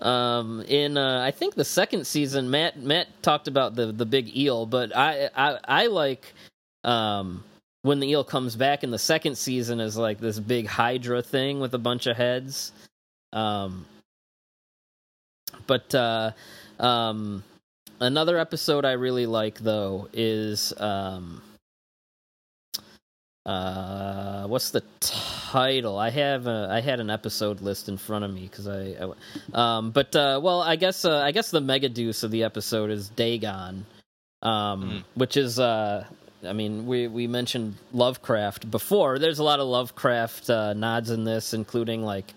um in uh i think the second season matt matt talked about the the big eel but i i i like um when the eel comes back in the second season is like this big hydra thing with a bunch of heads um but uh um another episode i really like though is um uh what's the title? I have a, i had an episode list in front of me because I, I um but uh well i guess uh, i guess the megadeus of the episode is dagon um which is uh i mean we we mentioned lovecraft before. There's a lot of lovecraft uh nods in this including like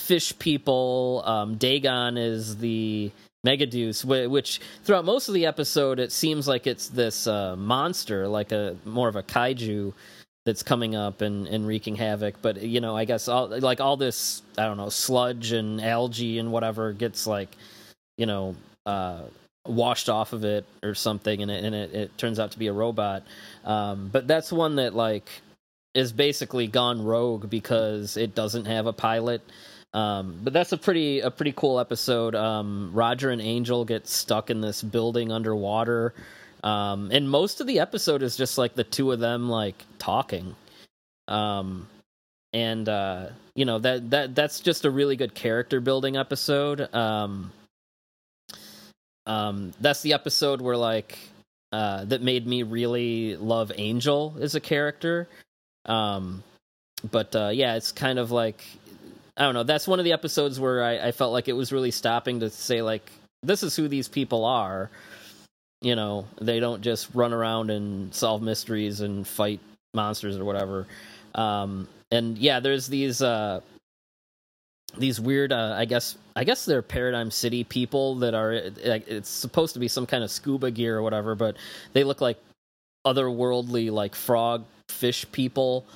fish people um dagon is the Megadeus, wh- which throughout most of the episode, it seems like it's this uh, monster, like a more of a kaiju that's coming up and, and wreaking havoc. But you know, I guess all like all this, I don't know, sludge and algae and whatever gets like, you know, uh, washed off of it or something, and it and it, it turns out to be a robot. Um, but that's one that like is basically gone rogue because it doesn't have a pilot. Um, but that's a pretty a pretty cool episode. Um, Roger and Angel get stuck in this building underwater, um, and most of the episode is just like the two of them like talking. Um, and uh, you know that that that's just a really good character building episode. Um, um, that's the episode where like uh, that made me really love Angel as a character. Um, but uh, yeah, it's kind of like I don't know. That's one of the episodes where I, I felt like it was really stopping to say like this is who these people are. You know, they don't just run around and solve mysteries and fight monsters or whatever. Um, and yeah, there's these uh, these weird. Uh, I guess I guess they're Paradigm City people that are. It's supposed to be some kind of scuba gear or whatever, but they look like otherworldly, like frog fish people.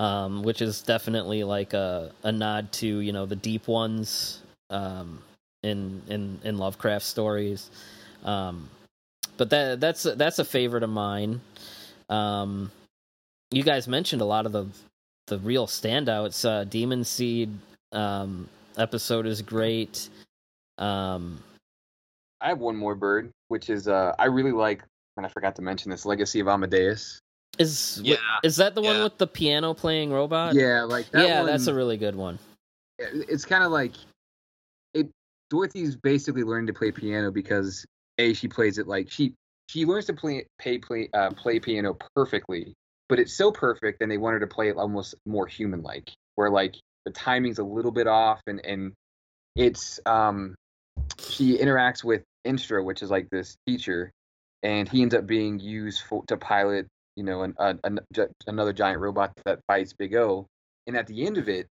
Um, which is definitely like a a nod to you know the deep ones um, in in in Lovecraft stories. Um, but that that's that's a favorite of mine. Um, you guys mentioned a lot of the the real standouts. Uh, Demon Seed um, episode is great. Um,
I have one more Byrd, which is uh, I really like, and I forgot to mention this Legacy of Amadeus.
Is
Yeah,
is that the one
yeah.
with the piano playing robot?
yeah, like that
yeah,
one,
that's a really good one.
it's kind of like it dorothy's basically learning to play piano because a she plays it like she she learns to play play play uh, play piano perfectly but it's so perfect and they want her to play it almost more human like where like the timing's a little bit off and and it's um she interacts with instra which is like this teacher and he ends up being used for to pilot you know an, an, an, another giant robot that fights big o and at the end of it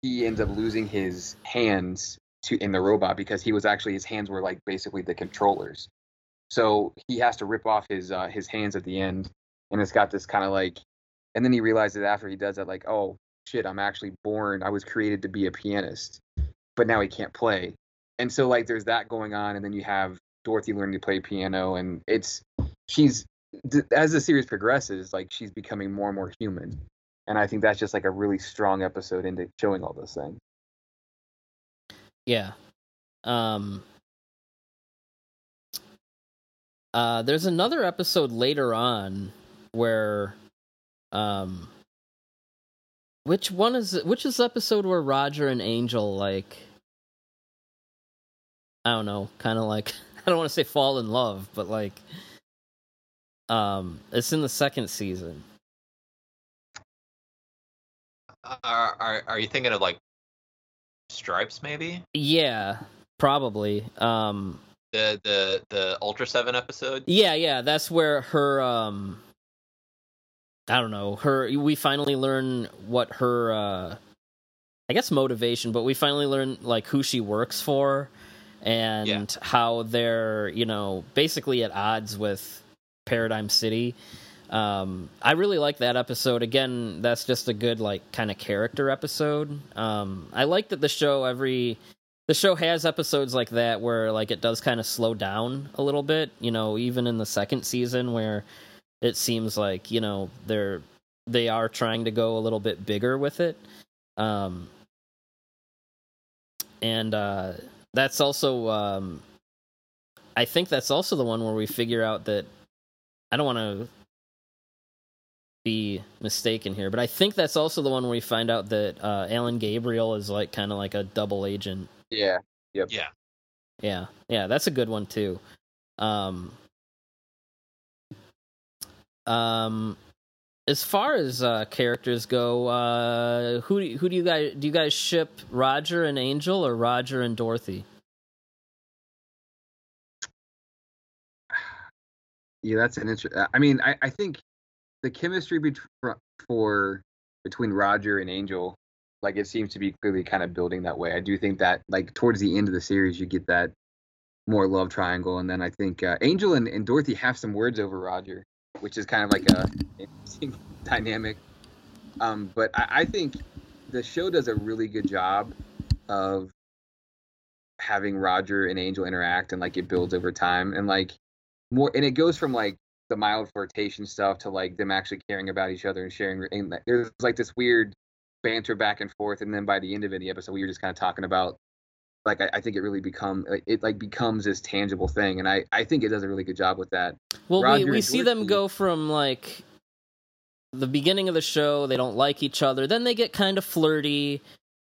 he ends up losing his hands to in the robot because he was actually his hands were like basically the controllers. So he has to rip off his uh, his hands at the end, and it's got this kind of like, and then he realizes after he does that like, oh shit, I'm actually born. I was created to be a pianist, but now he can't play, and so like there's that going on, and then you have Dorothy learning to play piano, and it's she's as the series progresses, like she's becoming more and more human, and I think that's just like a really strong episode into showing all those things.
Yeah. Um uh there's another episode later on where um which one is which is the episode where Roger and Angel like I don't know, kind of like I don't want to say fall in love, but like um it's in the second season.
Are, are are you thinking of like Stripes maybe?
Yeah, probably. Um
The the the Ultra Seven episode?
Yeah, yeah, that's where her um I don't know, her we finally learn what her uh I guess motivation, but we finally learn like who she works for and
Yeah.
how they're, you know, basically at odds with Paradigm City. Um I really like that episode. Again, that's just a good like kind of character episode. Um I like that the show every the show has episodes like that where like it does kind of slow down a little bit you know even in the second season where it seems like you know they're they are trying to go a little bit bigger with it um and uh that's also um i think that's also the one where we figure out that i don't want to be mistaken here but i think that's also the one where we find out that uh alan gabriel is like kind of like a double agent
Yeah. Yep.
Yeah.
yeah, yeah, that's a good one too. Um, um, as far as uh, characters go, uh, who who do you guys do? You guys ship Roger and Angel or Roger and Dorothy?
Yeah, that's an interesting. I mean, I, I think the chemistry bet- for between Roger and Angel, like it seems to be clearly kind of building that way. I do think that like towards the end of the series, you get that more love triangle, and then I think uh, Angel and, and Dorothy have some words over Roger, which is kind of like a interesting dynamic. Um, but I, I think the show does a really good job of having Roger and Angel interact, and like it builds over time, and like more and it goes from like the mild flirtation stuff to like them actually caring about each other and sharing and there's like this weird banter back and forth and then by the end of the episode we were just kind of talking about like I, I think it really become it like becomes this tangible thing and I I think it does a really good job with that.
Well,
Roger
we we see them go from like the beginning of the show, they don't like each other, then they get kind of flirty,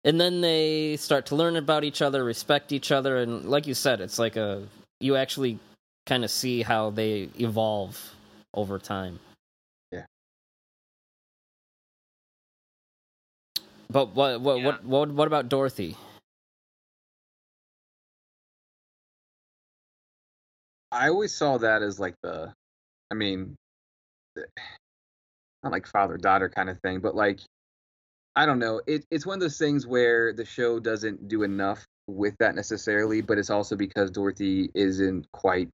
and then they start to learn about each other, respect each other, and like you said, it's like a you actually kind of see how they evolve over time.
Yeah.
But what what
Yeah.
what what what about Dorothy?
I always saw that as like the I mean not like father daughter kind of thing but like I don't know it, it's one of those things where the show doesn't do enough with that necessarily but it's also because Dorothy isn't quite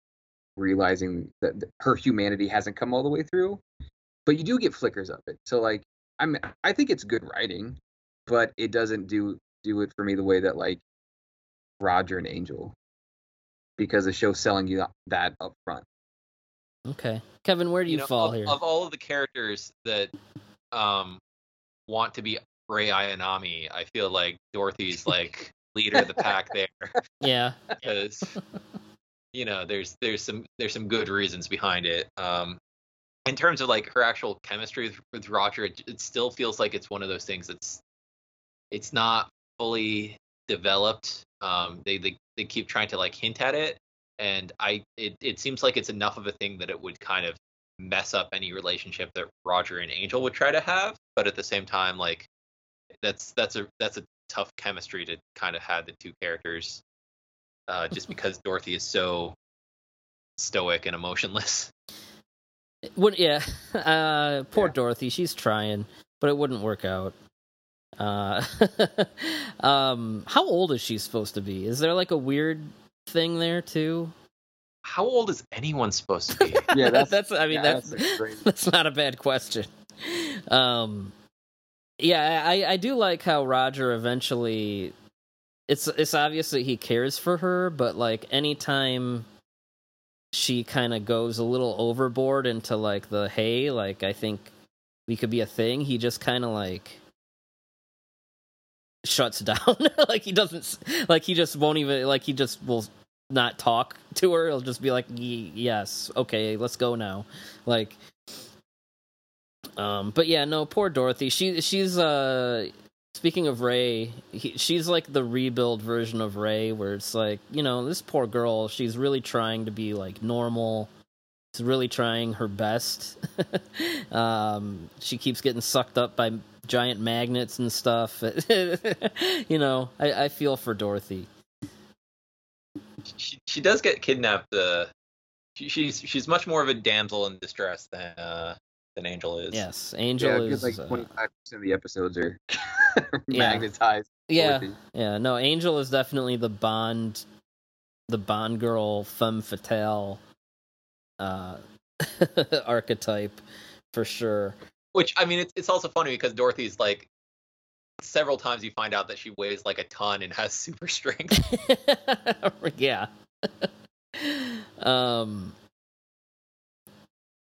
realizing that her humanity hasn't come all the way through but you do get flickers of it so like I mean, I think it's good writing, but it doesn't do do it for me the way that like Roger and Angel, because the show's selling you that up front.
Okay, Kevin, where do you,
know,
fall
of,
here?
of all of the characters that um want to be Rei Ayanami, I feel like Dorothy's like leader of the pack there
yeah,
because you know there's there's some there's some good reasons behind it. Um, in terms of like her actual chemistry with, with Roger, it, it still feels like it's one of those things that's it's not fully developed. Um, they they they keep trying to like hint at it, and I it it seems like it's enough of a thing that it would kind of mess up any relationship that Roger and Angel would try to have, but at the same time, like that's that's a that's a tough chemistry to kind of have the two characters, uh, just because Dorothy is so stoic and emotionless.
would yeah. Uh, poor
Yeah.
Dorothy, she's trying, but it wouldn't work out. Uh, um, how old is she supposed to be? Is there like a weird thing there too?
How old is anyone supposed to be?
Yeah, that's-
that's. I mean,
yeah,
that's
that's crazy.
that's not a bad question. Um, yeah, I I do like how Roger eventually. It's it's obvious that he cares for her, but like anytime she kind of goes a little overboard into like the hey, like I think we could be a thing. He just kind of like shuts down. like he doesn't like he just won't even like he just will not talk to her. He'll just be like, "Yes, okay, let's go now." Like um but yeah, no, poor Dorothy. She she's uh speaking of Rei, she's like the rebuild version of Rei where it's like, you know, this poor girl, she's really trying to be like normal. She's really trying her best. um she keeps getting sucked up by giant magnets and stuff. you know, I, I feel for Dorothy.
she she does get kidnapped. Uh, she, she's she's much more of a damsel in distress than uh than Angel is.
Yes, Angel
Yeah,
is
because like
uh,
twenty five percent of the episodes are
Yeah.
magnetized.
yeah,
Dorothy.
yeah. No, Angel is definitely the Bond, the Bond girl femme fatale uh, archetype for sure.
Which I mean, it's it's also funny because Dorothy's like several times you find out that she weighs like a ton and has super strength.
yeah. um.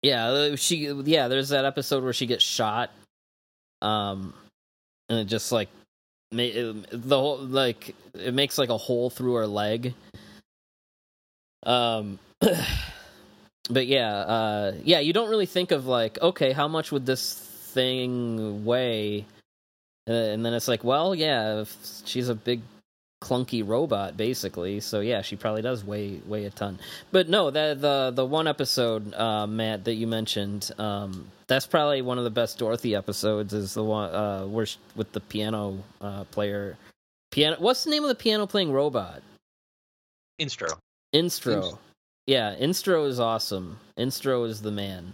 Yeah, uh, she. Yeah, there's that episode where she gets shot. Um, and it just like, the whole like it makes like a hole through her leg. Um. But yeah, uh, yeah, you don't really think of like, okay, how much would this thing weigh? Uh, and then it's like, well, yeah, if she's a big clunky robot basically. So yeah she probably does weigh weigh a ton. But no the the the one episode uh matt that you mentioned um that's probably one of the best dorothy episodes is the one uh where sh- with the piano uh player. Piano what's the name of the piano playing robot?
Instro.
instro.
Inst-
yeah instro is awesome. Instro is the man.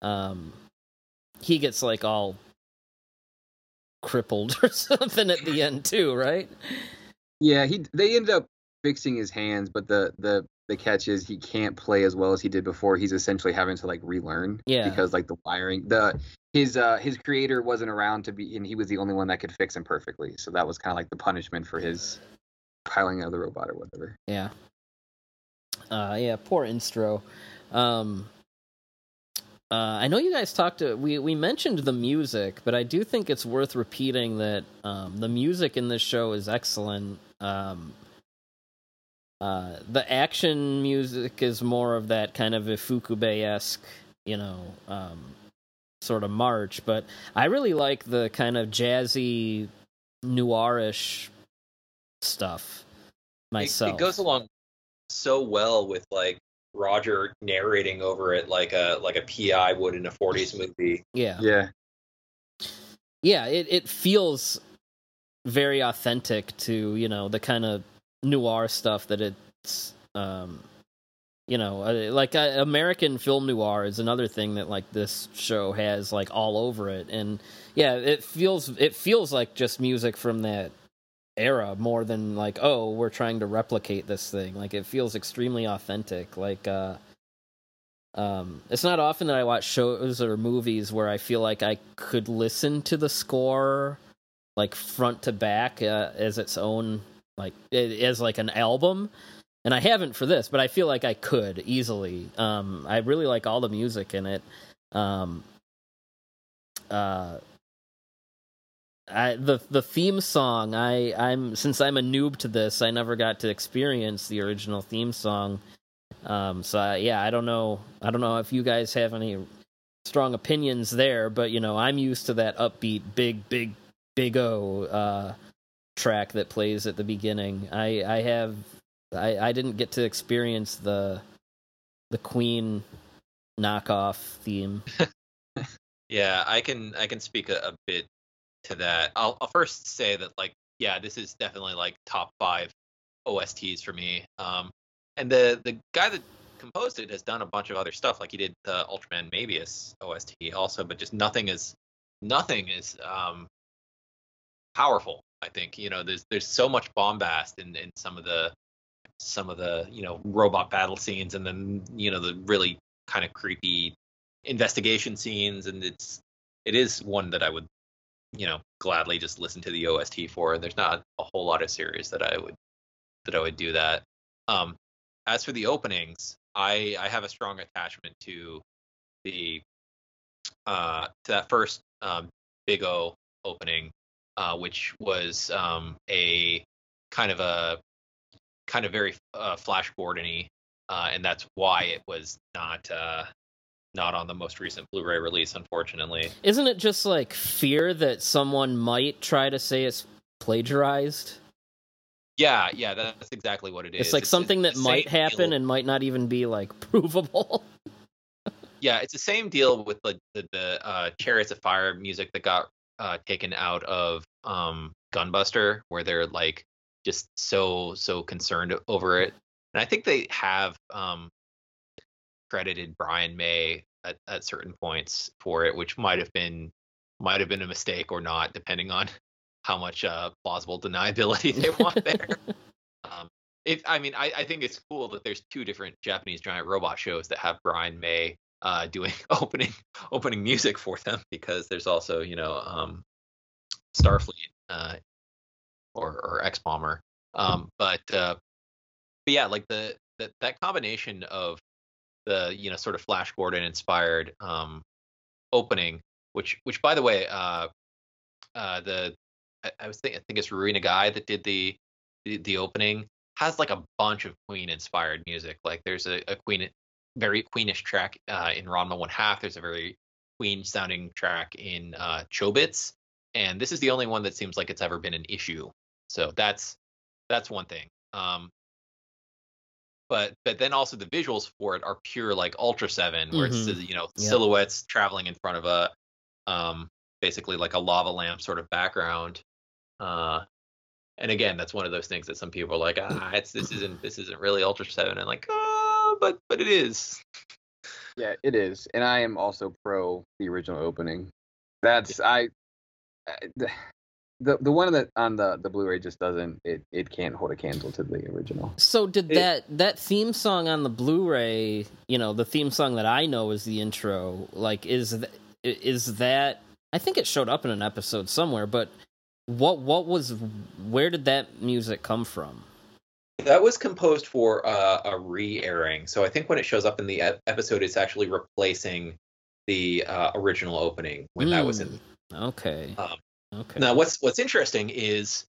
Um he gets like all crippled or something at the end too right
Yeah, he they ended up fixing his hands, but the the the catch is he can't play as well as he did before. He's essentially having to like relearn
Yeah.
because like the wiring, the his uh his creator wasn't around to be, and he was the only one that could fix him perfectly. So that was kind of like the punishment for his piling of the robot or whatever.
Yeah. Uh yeah, poor Instro. Um uh, I know you guys talked to we we mentioned the music, but I do think it's worth repeating that um, the music in this show is excellent. Um, uh, the action music is more of that kind of Ifukube esque, you know, um, sort of march. But I really like the kind of jazzy, noirish stuff
It-
myself.
It, goes along so well with like Roger narrating over it like a like a PI would in a 40s movie.
yeah.
Yeah,
yeah it, it feels very authentic to you know the kind of noir stuff that it's um you know uh, like uh, american film noir is another thing that like this show has like all over it. And yeah it feels it feels like just music from that era more than like oh we're trying to replicate this thing. Like it feels extremely authentic. Like uh um, it's not often that I watch shows or movies where I feel like I could listen to the score like front to back uh, as its own like as like an album and I haven't for this, but I feel like I could easily. Um, I really like all the music in it. Um, uh, I, the the theme song. I I'm since I'm a noob to this, I never got to experience the original theme song. Um, so I, yeah, I don't know. I don't know if you guys have any strong opinions there, but you know, I'm used to that upbeat, big, big, big O uh, track that plays at the beginning. I I have I I didn't get to experience the the Queen knockoff theme.
yeah, I can I can speak a, a bit to that. I'll I'll first say that like yeah, this is definitely like top five OSTs for me. Um, and the the guy that composed it has done a bunch of other stuff, like he did the Ultraman Mebius OST also, but just nothing is nothing is um powerful. I think you know there's there's so much bombast in in some of the some of the you know robot battle scenes, and then you know the really kind of creepy investigation scenes, and it's it is one that I would you know gladly just listen to the OST for. There's not a whole lot of series that I would that I would do that. Um, as for the openings, I I have a strong attachment to the uh to that first um, Big O opening, uh, which was um, a kind of a kind of very uh, Flash Gordon-y, uh, and that's why it was not uh, not on the most recent Blu-ray release, unfortunately.
Isn't it just like fear that someone might try to say it's plagiarized?
Yeah, yeah, that's exactly what it is.
It's like
it's,
something that might happen
deal.
and might not even be like provable.
yeah, it's the same deal with the the, the uh, Chariots of Fire music that got uh, taken out of um, Gunbuster, where they're like just so so concerned over it. And I think they have um, credited Brian May at, at certain points for it, which might have been might have been a mistake or not, depending on how much uh, plausible deniability they want there. um, it, I mean, I, I think it's cool that there's two different Japanese giant robot shows that have Brian May uh, doing opening opening music for them because there's also you know um, Starfleet uh, or or X Bomber. Um, but uh, but yeah, like the, the that combination of the you know sort of Flash Gordon inspired um, opening, which which by the way, uh, uh, the I, I was thinking I think it's Ruina Guy that did the, the the opening has like a bunch of Queen inspired music. Like there's a, a Queen very Queenish track uh, in Ranma One Half. There's a very Queen sounding track in uh, Chobits, and this is the only one that seems like it's ever been an issue. So that's that's one thing. Um, but but then also the visuals for it are pure like Ultra Seven, where
Mhm.
it's you know silhouettes traveling in front of a um, basically like a lava lamp sort of background. Uh, and again, that's one of those things that some people are like, ah, it's this isn't this isn't really Ultra Seven, and like, ah, but but it is.
Yeah, it is, and I am also pro the original opening. That's I, I- the the the one that on the the Blu-ray just doesn't it it can't hold a candle to the original.
So did
It-
that that theme song on the Blu-ray? You know, the theme song that I know is the intro. Like, is th- is that? I think it showed up in an episode somewhere. But what what was? Where did that music come from?
That was composed for uh, a re-airing, so I think when it shows up in the episode, it's actually replacing the uh, original opening when that was in.
Okay.
Um,
okay.
Now, what's what's interesting is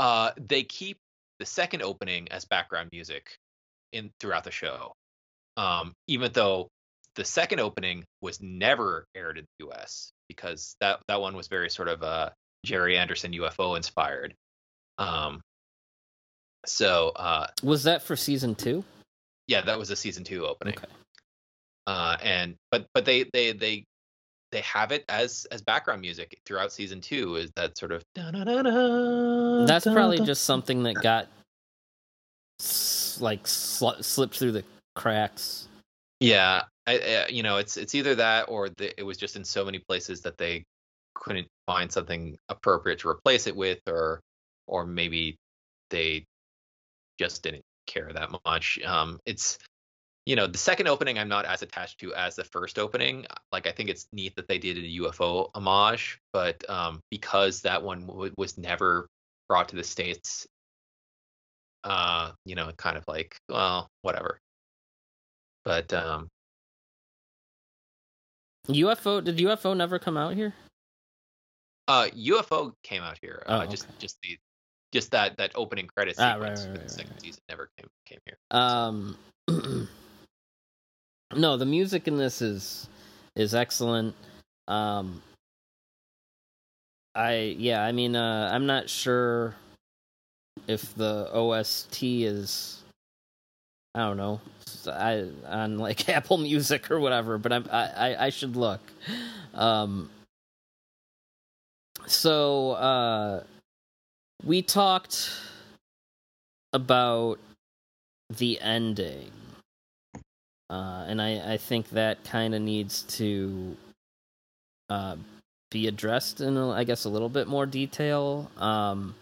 uh, they keep the second opening as background music in throughout the show, um, even though the second opening was never aired in the U.S. because that that one was very sort of uh, Gerry Anderson UFO inspired. Um, so uh,
Was that for season two?
yeah, that was a season two opening.
Okay.
Uh, and but but they they they they have it as as background music throughout season two. Is that sort of
That's probably just something that got like sl- slipped through the cracks.
yeah. I, I, you know, it's it's either that or the, it was just in so many places that they couldn't find something appropriate to replace it with, or or maybe they just didn't care that much. Um, it's you know, the second opening I'm not as attached to as the first opening. Like I think it's neat that they did a UFO homage, but um, because that one w- was never brought to the states, uh, you know, kind of like well, whatever. But um,
UFO did UFO never come out here?
uh, UFO came out here.
Oh,
Uh, just just the just that that opening credit
Ah,
sequence
right,
for the
right,
second
right.
season never came came here.
Um, no, the music in this is is excellent. Um, I yeah, I mean, uh, I'm not sure if the OST is, I don't know, I on like Apple Music or whatever, but I'm, I I I should look. Um, so uh, we talked about the ending. Uh, and I, I think that kind of needs to uh, be addressed in, I guess, a little bit more detail. Um,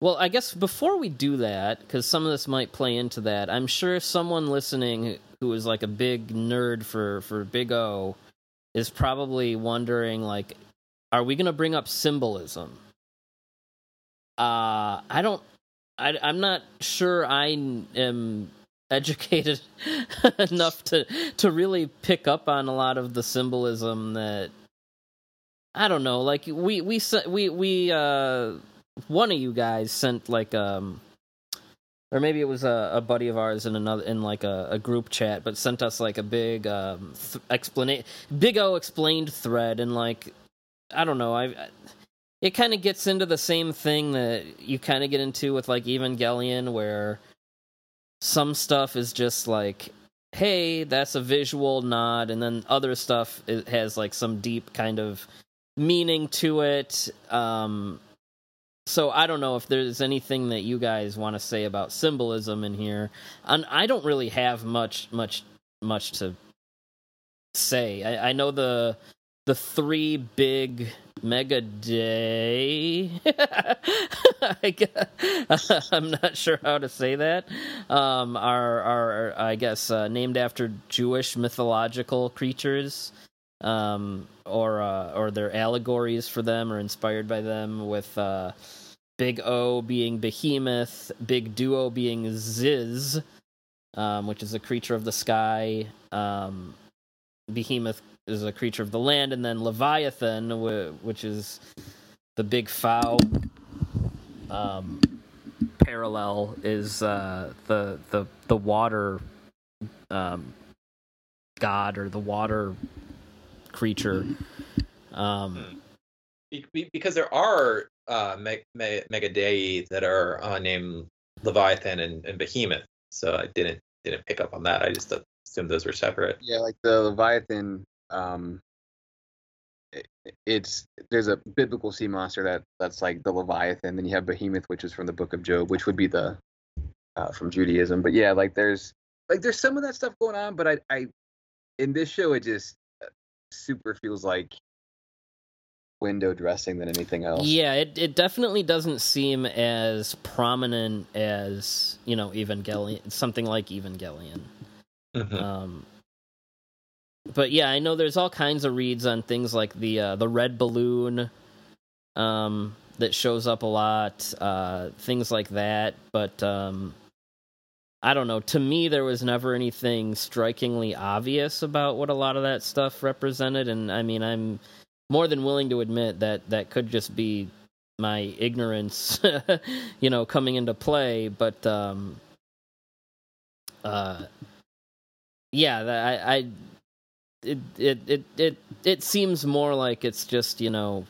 well, I guess before we do that, because some of this might play into that, I'm sure if someone listening who is like a big nerd for, for Big O is probably wondering, like, are we going to bring up symbolism? Uh, I don't I, I'm not sure I am educated enough to to really pick up on a lot of the symbolism that I don't know. Like we we we we uh one of you guys sent like um or maybe it was a, a buddy of ours in another in like a, a group chat, but sent us like a big um th- big O explained thread, and like I don't know, I, I it kind of gets into the same thing that you kind of get into with like Evangelion, where some stuff is just like, hey, that's a visual nod, and then other stuff it has like some deep kind of meaning to it. Um, so I don't know if there's anything that you guys want to say about symbolism in here, and I don't really have much, much, much to say. I, I know the the three big mega day. I guess, i'm not sure how to say that. Um are are i guess uh, named after jewish mythological creatures um or uh or their allegories for them or inspired by them with uh big o being behemoth big duo being ziz um which is a creature of the sky um behemoth is a creature of the land, and then Leviathan, which is the big Fau um, parallel, is uh, the the the water um, god or the water creature. Um,
be- because there are uh, me- me- megadei that are uh, named Leviathan and, and Behemoth, so I didn't didn't pick up on that. I just assumed those were separate.
Yeah, like the Leviathan. Um, it, it's there's a biblical sea monster that that's like the Leviathan. Then you have Behemoth, which is from the Book of Job, which would be the uh, from Judaism. But yeah, like there's like there's some of that stuff going on. But I, I in this show it just uh, super feels like window dressing than anything else.
yeah, it it definitely doesn't seem as prominent as you know Evangelion, something like Evangelion.
Mhm.
Um, but yeah, I know there's all kinds of reads on things like the uh, the red balloon um, that shows up a lot, uh, things like that. But um, I don't know. To me, there was never anything strikingly obvious about what a lot of that stuff represented, and I mean, I'm more than willing to admit that that could just be my ignorance, you know, coming into play. But um, uh, yeah, I, I it, it it it it seems more like it's just you know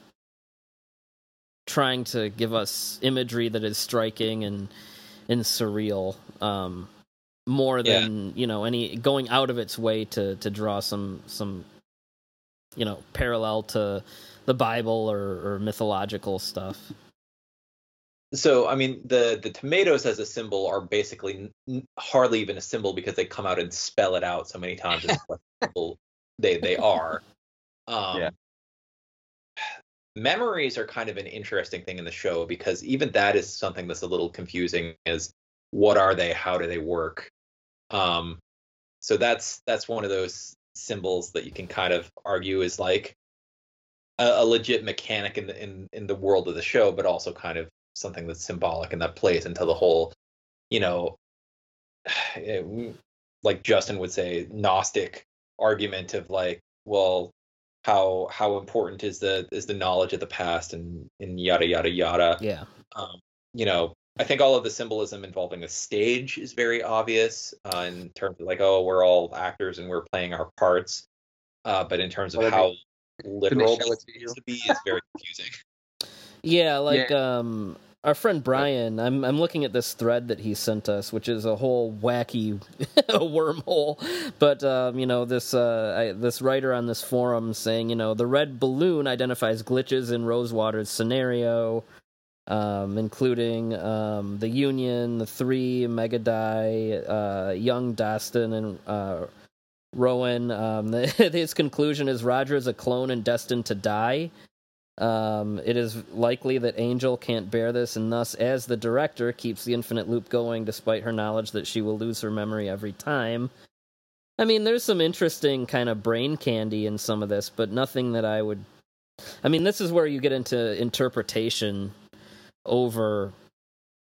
trying to give us imagery that is striking and and surreal um more
Yeah.
than you know any going out of its way to to draw some some you know parallel to the bible or or mythological stuff
So I mean, the the tomatoes as a symbol are basically n- hardly even a symbol because they come out and spell it out so many times. as what symbol they they are. Um,
Yeah.
Memories are kind of an interesting thing in the show because even that is something that's a little confusing. Is what are they? How do they work? Um, so that's that's one of those symbols that you can kind of argue is like a, a legit mechanic in the in in the world of the show, but also kind of something that's symbolic and that plays into the whole, you know, like Justin would say, Gnostic argument of like, well, how how important is the is the knowledge of the past and and yada yada yada.
Yeah.
Um, you know, I think all of the symbolism involving the stage is very obvious uh, in terms of like, oh, we're all actors and we're playing our parts. Uh, but in terms of
Well,
how literal
show it to
needs to be, it's very confusing.
Yeah, like um our friend Brian, I'm I'm looking at this thread that he sent us, which is a whole wacky wormhole. But um, you know, this uh I, this writer on this forum saying, you know, the red balloon identifies glitches in Rosewater's scenario, um, including um the Union, the Three, Megadai, uh, Young Dastun, and uh, Rowan. Um, his conclusion is Roger is a clone and destined to die. Um, it is likely that Angel can't bear this, and thus, as the director, keeps the infinite loop going despite her knowledge that she will lose her memory every time. I mean, there's some interesting kind of brain candy in some of this, but nothing that I would. I mean, this is where you get into interpretation over,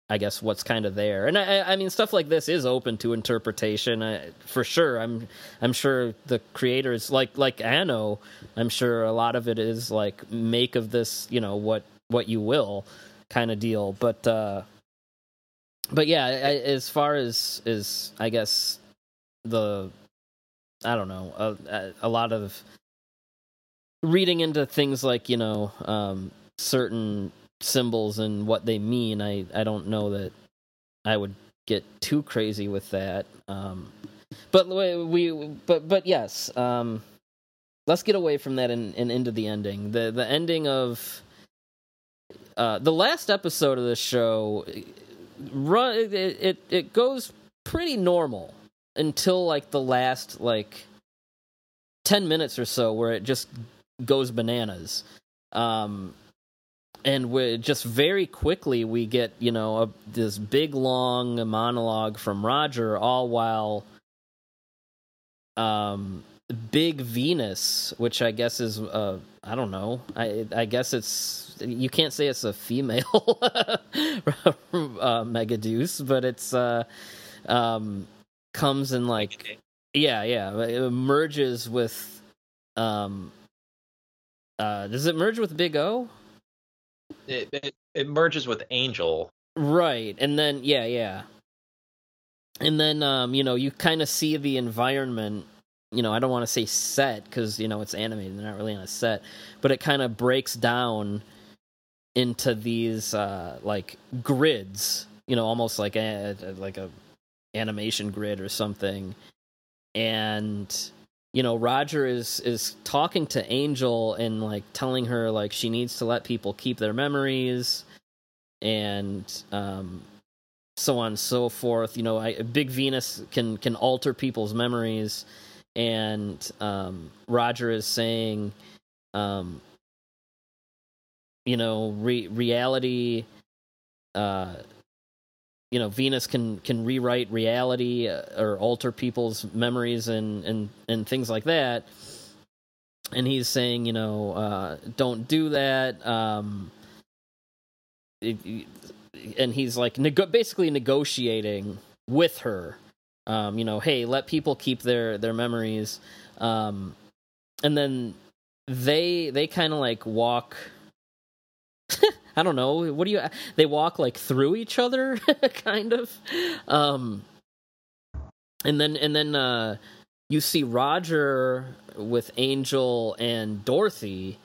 I guess, what's kind of there. And I, I mean, stuff like this is open to interpretation for sure. I'm, I'm sure the creators, like like Anno, I'm sure a lot of it is like make of this, you know, what what you will, kind of deal. But uh, but yeah, I, as far as is, I guess the, I don't know, a, a lot of reading into things like you know um, certain symbols and what they mean. I I don't know that I would get too crazy with that. Um, but we, but but yes. Um, let's get away from that and, and into the ending. The the ending of uh, the last episode of the show run it, it it goes pretty normal until like the last like 10 minutes or so where it just goes bananas um and we just very quickly we get you know a, this big long monologue from roger all while um big venus which i guess is uh i don't know. I i guess it's you can't say it's a female uh megadeus but it's uh um comes and like yeah yeah it merges with um uh does it merge with big o
It, it it merges with Angel.
Right. And then yeah, yeah. And then um, you know, you kind of see the environment, you know, I don't want to say set cuz you know, it's animated, they're not really on a set, but it kind of breaks down into these uh like grids, you know, almost like a like a animation grid or something. And you know, Roger is is talking to Angel and like telling her like she needs to let people keep their memories and um so on and so forth. You know, I, Big Venus can can alter people's memories, and um, Roger is saying, um, you know, re- reality. Uh, you know, Venus can can rewrite reality uh, or alter people's memories and and and things like that. And he's saying, you know, uh, don't do that. Um, it, and he's like nego- basically negotiating with her um, you know hey let people keep their their memories um, and then they they kind of like walk i don't know. What do you they walk like through each other kind of? Um and then and then uh you see roger with angel and dorothy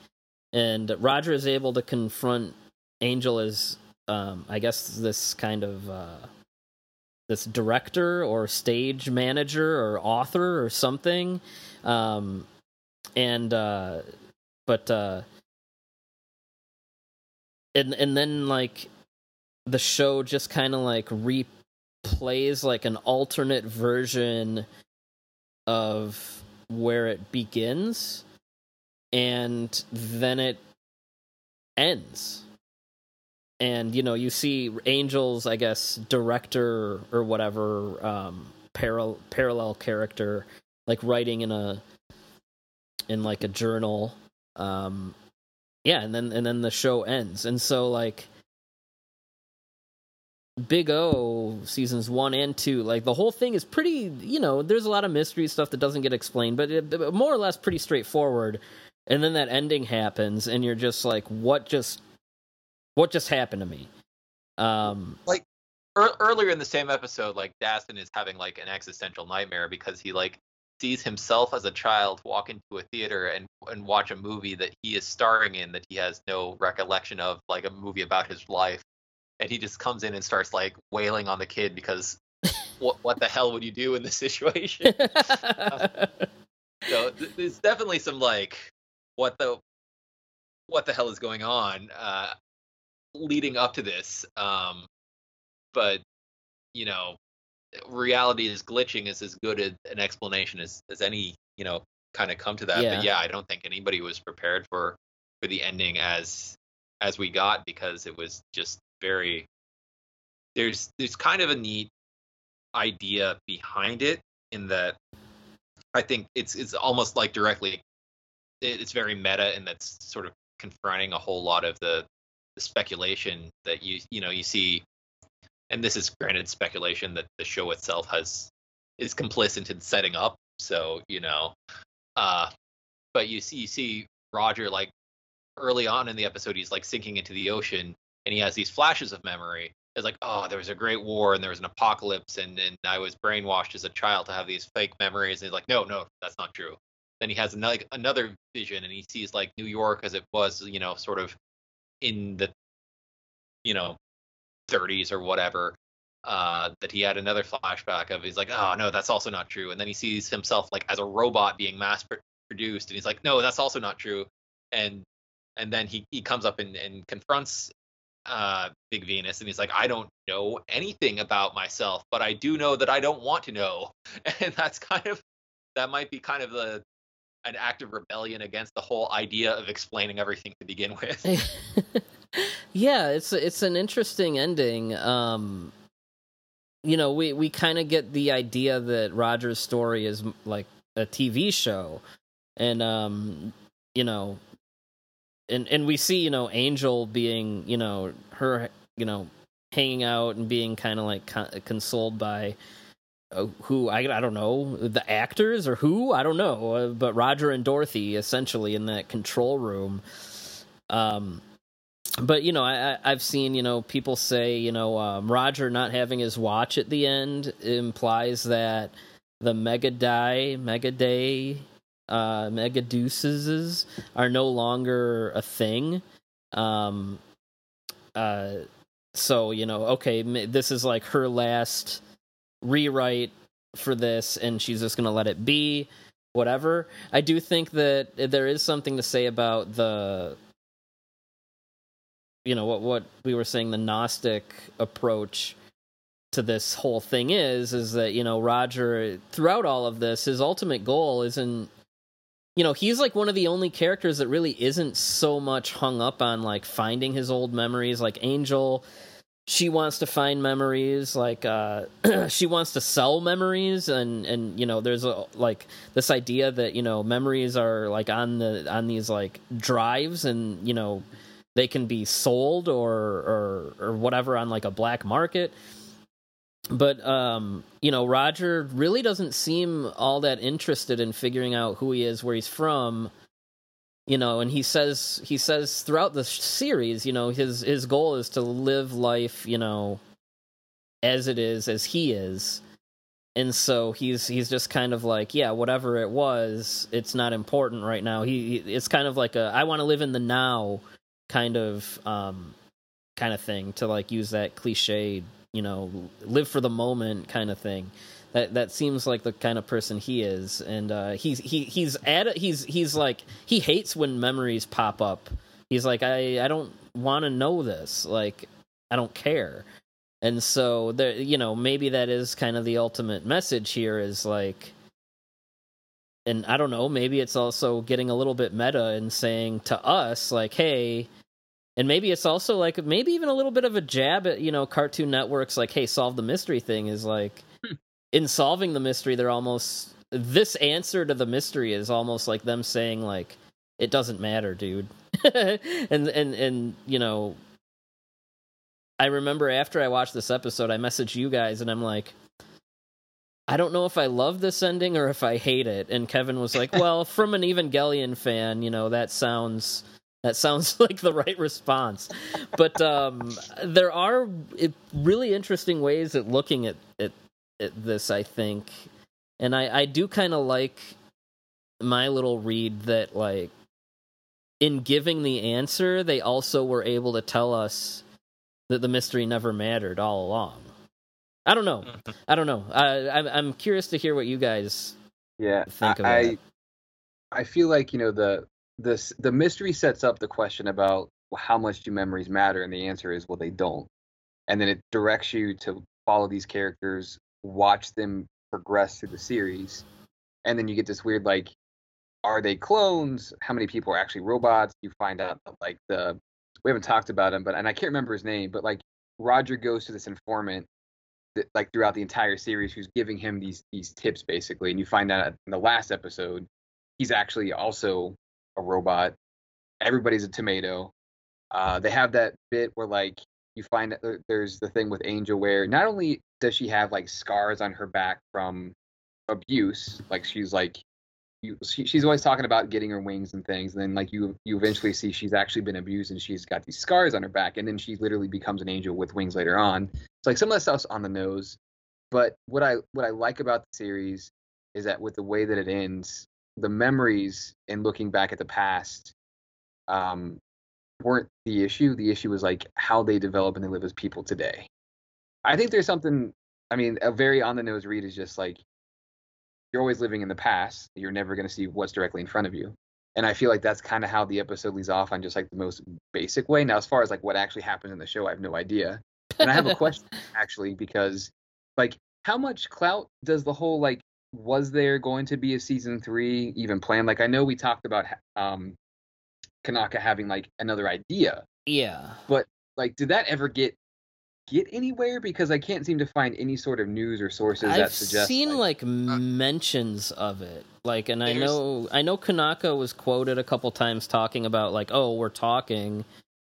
and roger is able to confront angel as um, I guess this kind of uh, this director or stage manager or author or something, um, and uh, but uh, and and then like the show just kind of like replays like an alternate version of where it begins, and then it ends. And you know you see angels i guess director or whatever um parallel parallel character like writing in a in like a journal um yeah and then and then the show ends. And so like big o seasons one and two like the whole thing is pretty you know there's a lot of mystery stuff that doesn't get explained but it, more or less pretty straightforward. And then that ending happens and you're just like what just what just happened to me? Um
like er- earlier in the same episode like dastun is having like an existential nightmare because he like sees himself as a child walk into a theater and and watch a movie that he is starring in that he has no recollection of like a movie about his life. And he just comes in and starts like wailing on the kid because what what the hell would you do in this situation? So th- there's definitely some like what the what the hell is going on uh leading up to this um but you know reality is glitching is as good an explanation as as any you know kind of come to that
Yeah.
but yeah i don't think anybody was prepared for for the ending as as we got because it was just very there's there's kind of a neat idea behind it in that i think it's it's almost like directly it's very meta and that's sort of confronting a whole lot of the the speculation that you you know you see and this is granted speculation that the show itself has is complicit in setting up so you know uh but you see you see roger like early on in the episode he's like sinking into the ocean and he has these flashes of memory. It's like oh there was a great war and there was an apocalypse and and i was brainwashed as a child to have these fake memories and he's like no no that's not true. Then he has another another vision and he sees like new york as it was you know sort of in the you know 30s or whatever uh that he had another flashback of he's like oh no that's also not true. And then he sees himself like as a robot being mass produced and he's like no that's also not true. And and then he he comes up and, and confronts uh big venus and he's like i don't know anything about myself but i do know that i don't want to know. And that's kind of that might be kind of the an act of rebellion against the whole idea of explaining everything to begin with
yeah, it's it's an interesting ending. Um, you know, we we kind of get the idea that Roger's story is like a TV show, and um, you know, and and we see you know Angel being you know her you know hanging out and being kind of like con- consoled by. Uh, who I I don't know the actors or who I don't know, uh, but Roger and Dorothy essentially in that control room. Um, but you know I, i've seen you know people say you know um, roger not having his watch at the end implies that the mega die mega day uh megadeuses are no longer a thing. Um uh so you know okay this is like her last rewrite for this and she's just gonna let it be whatever. I do think that there is something to say about the you know what what we were saying the gnostic approach to this whole thing is is that you know Roger throughout all of this his ultimate goal isn't you know he's like one of the only characters that really isn't so much hung up on like finding his old memories. Like Angel she wants to find memories like uh she wants to sell memories. And and you know there's a like this idea that you know memories are like on the on these like drives. And you know they can be sold or or or whatever on like a black market. But um you know roger really doesn't seem all that interested in figuring out who he is where he's from you know and he says he says throughout the series you know his his goal is to live life you know as it is as he is. And so he's he's just kind of like yeah whatever it was it's not important right now. He, it's kind of like a i want to live in the now kind of um kind of thing to like use that cliche you know live for the moment kind of thing. That that seems like the kind of person he is. And uh he's he he's at he's he's like he hates when memories pop up. He's like i i don't want to know this. Like i don't care. And so there you know maybe that is kind of the ultimate message here is like and i don't know maybe it's also getting a little bit meta and saying to us like hey and maybe it's also like maybe even a little bit of a jab at you know cartoon networks like hey solve the mystery thing is like hmm. in solving the mystery, they're almost this answer to the mystery is almost like them saying like it doesn't matter, dude. and and and you know, I remember after I watched this episode, I messaged you guys and I'm like, I don't know if I love this ending or if I hate it. And Kevin was like, "Well, from an Evangelion fan, you know, that sounds that sounds like the right response." But um there are really interesting ways at looking at at, at this, I think. And I I do kind of like my little read that like in giving the answer, they also were able to tell us that the mystery never mattered all along. I don't know. Mm-hmm. I don't know. I, I'm I'm curious to hear what you guys
yeah
think of
I, I feel like you know the this the mystery sets up the question about how much do memories matter, and the answer is well they don't, and then it directs you to follow these characters, watch them progress through the series, and then you get this weird like, are they clones? How many people are actually robots? You find out like the we haven't talked about him, but and I can't remember his name, but like Roger goes to this informant that, like throughout the entire series who's giving him these these tips basically and you find out in the last episode he's actually also a robot. Everybody's a tomato. Uh, they have that bit where like you find that there's the thing with angel where not only does she have like scars on her back from abuse like she's like you, she, she's always talking about getting her wings and things and then like you you eventually see she's actually been abused and she's got these scars on her back and then she literally becomes an angel with wings later on. It's like some of that stuff's on the nose but what i what i like about the series is that with the way that it ends the memories and looking back at the past um weren't the issue the issue was like how they develop and they live as people today i think there's something i mean a very on the nose read is just like you're always living in the past. You're never going to see what's directly in front of you. And I feel like that's kind of how the episode leads off on just like the most basic way. Now, as far as like what actually happens in the show, I have no idea. And I have a question actually because like how much clout does the whole like was there going to be a season three even planned? Like I know we talked about um Konaka having like another idea.
Yeah.
But like did that ever get get anywhere because I can't seem to find any sort of news or sources
I've
that suggest.
I've seen like, like uh, mentions of it, like, and I know I know Konaka was quoted a couple times talking about like, oh, we're talking,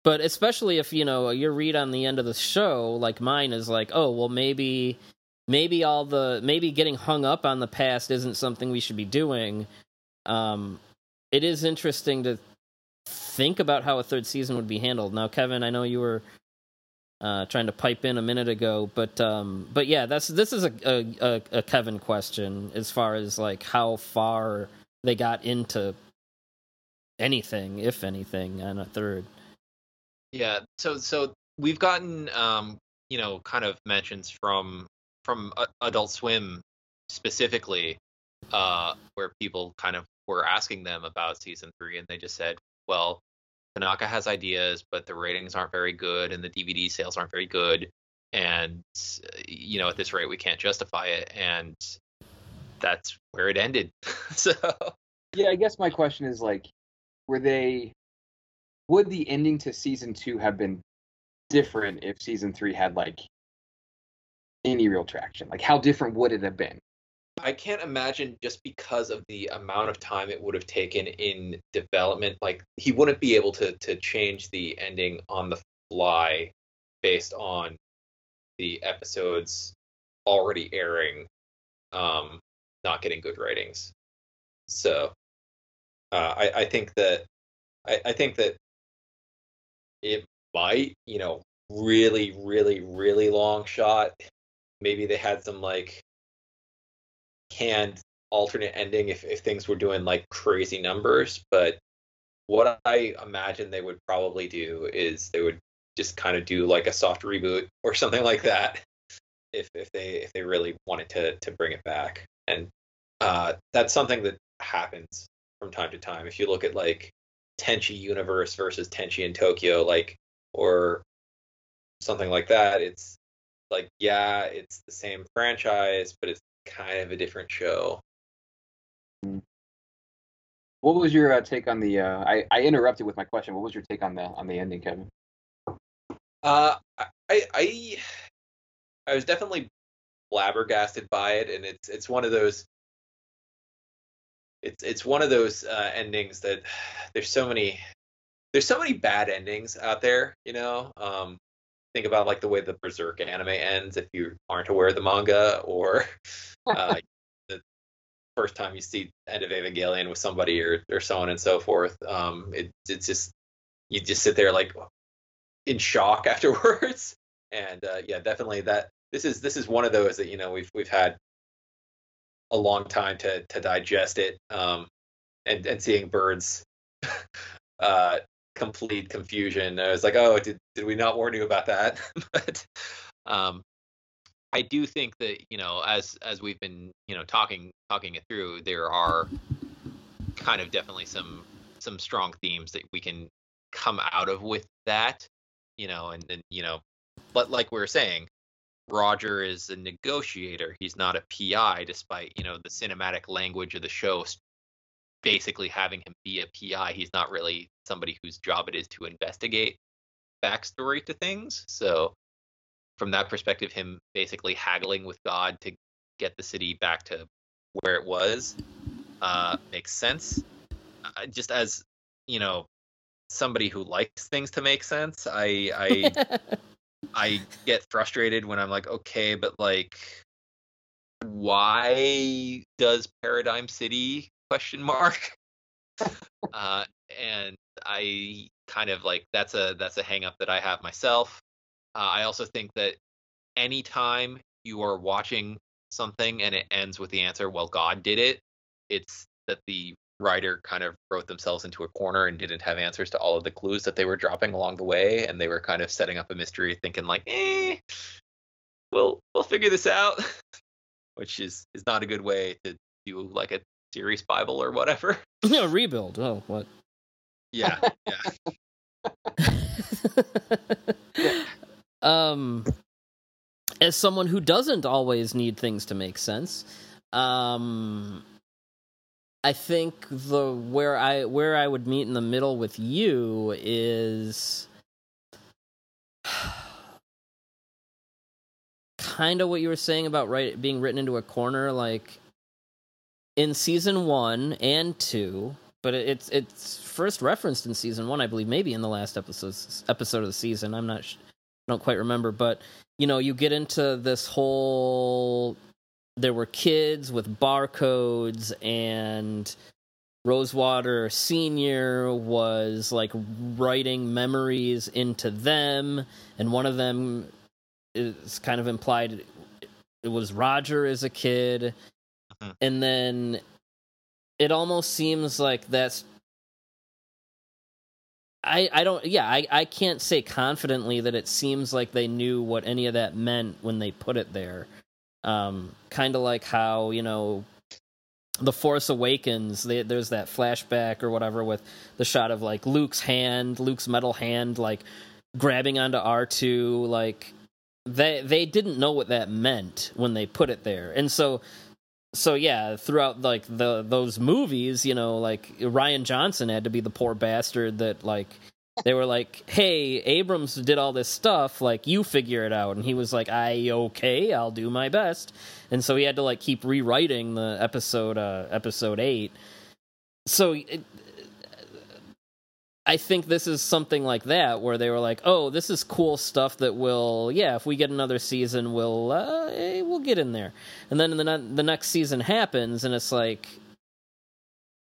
but especially if you know your read on the end of the show, like mine is like, oh, well, maybe. Maybe all the maybe getting hung up on the past isn't something we should be doing. Um, it is interesting to think about how a third season would be handled. Now, Kevin, I know you were uh, trying to pipe in a minute ago, but um, but yeah, that's this is a, a, a Kevin question as far as like how far they got into anything, if anything, on a third.
Yeah, so so we've gotten um, you know kind of mentions from from Adult Swim specifically, uh, where people kind of were asking them about season three, and they just said, well, Tanaka has ideas, but the ratings aren't very good and the DVD sales aren't very good. And, you know, at this rate, we can't justify it. And that's where it ended. so.
Yeah, I guess my question is like, were they, would the ending to season two have been different if season three had like any real traction? Like, how different would it have been?
I can't imagine just because of the amount of time it would have taken in development. Like he wouldn't be able to to change the ending on the fly based on the episodes already airing, um, not getting good ratings. So uh, I, I think that I, I think that it might, you know, really, really, really long shot. Maybe they had some like canned alternate ending if, if things were doing like crazy numbers. But what I imagine they would probably do is they would just kind of do like a soft reboot or something like that if if they if they really wanted to to bring it back. And uh, that's something that happens from time to time. If you look at like Tenchi Universe versus Tenchi in Tokyo, like or something like that, it's like yeah, it's the same franchise, but it's kind of a different show.
What was your uh, take on the? Uh, I I interrupted with my question. What was your take on the on the ending, Kevin?
Uh, I I I was definitely flabbergasted by it, and it's it's one of those. It's it's one of those uh, endings that there's so many there's so many bad endings out there, you know. Um, think about like the way the Berserk anime ends if you aren't aware of the manga, or uh, the first time you see end of Evangelion with somebody, or or so on and so forth. Um, it it's just you just sit there like in shock afterwards, and uh, yeah, definitely that this is this is one of those that you know we've we've had a long time to to digest it, um, and and seeing birds. uh complete confusion. I was like, oh, did did we not warn you about that? but um, I do think that you know, as as we've been you know talking talking it through, there are kind of definitely some some strong themes that we can come out of with that, you know, and and you know, but like we were saying, Roger is a negotiator. He's not a PI, despite you know the cinematic language of the show basically having him be a PI. He's not really somebody whose job it is to investigate backstory to things. So, from that perspective, him basically haggling with God to get the city back to where it was uh, makes sense. Uh, just as you know, somebody who likes things to make sense, I I I get frustrated when I'm like, okay, but like, why does Paradigm City question mark. Uh, and i kind of like that's a that's a hang up that i have myself. Uh, i also think that anytime you are watching something and it ends with the answer well god did it it's that the writer kind of wrote themselves into a corner and didn't have answers to all of the clues that they were dropping along the way and they were kind of setting up a mystery thinking like eh we'll we'll figure this out which is is not a good way to do like a series Bible or whatever.
No, rebuild. Oh, what?
Yeah, yeah.
um, as someone who doesn't always need things to make sense, um, I think the where I where I would meet in the middle with you is kind of what you were saying about right being written into a corner like in season one and two, but it's it's first referenced in season one, I believe, maybe in the last episode episode of the season. I'm not, I don't quite remember, but you know, you get into this whole. There were kids with barcodes, and Rosewater Senior was like writing memories into them, and one of them is kind of implied it was Roger as a kid Mm-hmm. And then it almost seems like that's I, I don't yeah I, I can't say confidently that it seems like they knew what any of that meant when they put it there um kind of like how you know the force awakens they, there's that flashback or whatever with the shot of like luke's hand luke's metal hand like grabbing onto r2 like they they didn't know what that meant when they put it there and so so yeah, throughout like the those movies, you know, like Rian Johnson had to be the poor bastard that like they were like, "Hey, Abrams did all this stuff, like you figure it out." And he was like, "I okay, I'll do my best." And so he had to like keep rewriting the episode uh episode 8. So it, I think this is something like that where they were like, "Oh, this is cool stuff that will, yeah, if we get another season, we'll uh, eh, we'll get in there." And then the ne- the next season happens, and it's like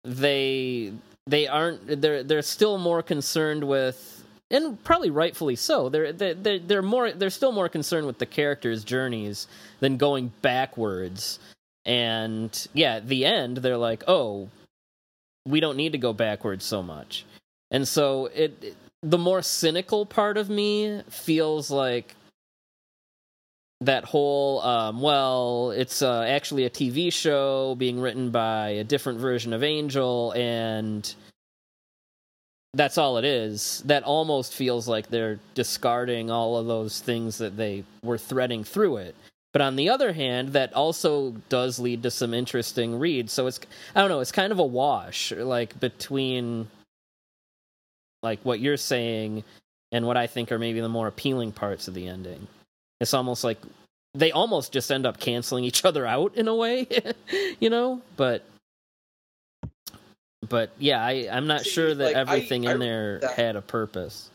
they they aren't they're they're still more concerned with, and probably rightfully so. They're they're they're more they're still more concerned with the characters' journeys than going backwards. And yeah, at the end, they're like, "Oh, we don't need to go backwards so much." And so it, it the more cynical part of me feels like that whole um, well it's uh, actually a tv show being written by a different version of angel and that's all it is. That almost feels like they're discarding all of those things that they were threading through it. But on the other hand that also does lead to some interesting reads. So it's i don't know it's kind of a wash like between like what you're saying and what I think are maybe the more appealing parts of the ending. It's almost like they almost just end up canceling each other out in a way, you know. But but yeah, I I'm not
See,
sure that
like,
everything
I
in
remember
there
that-
had a purpose.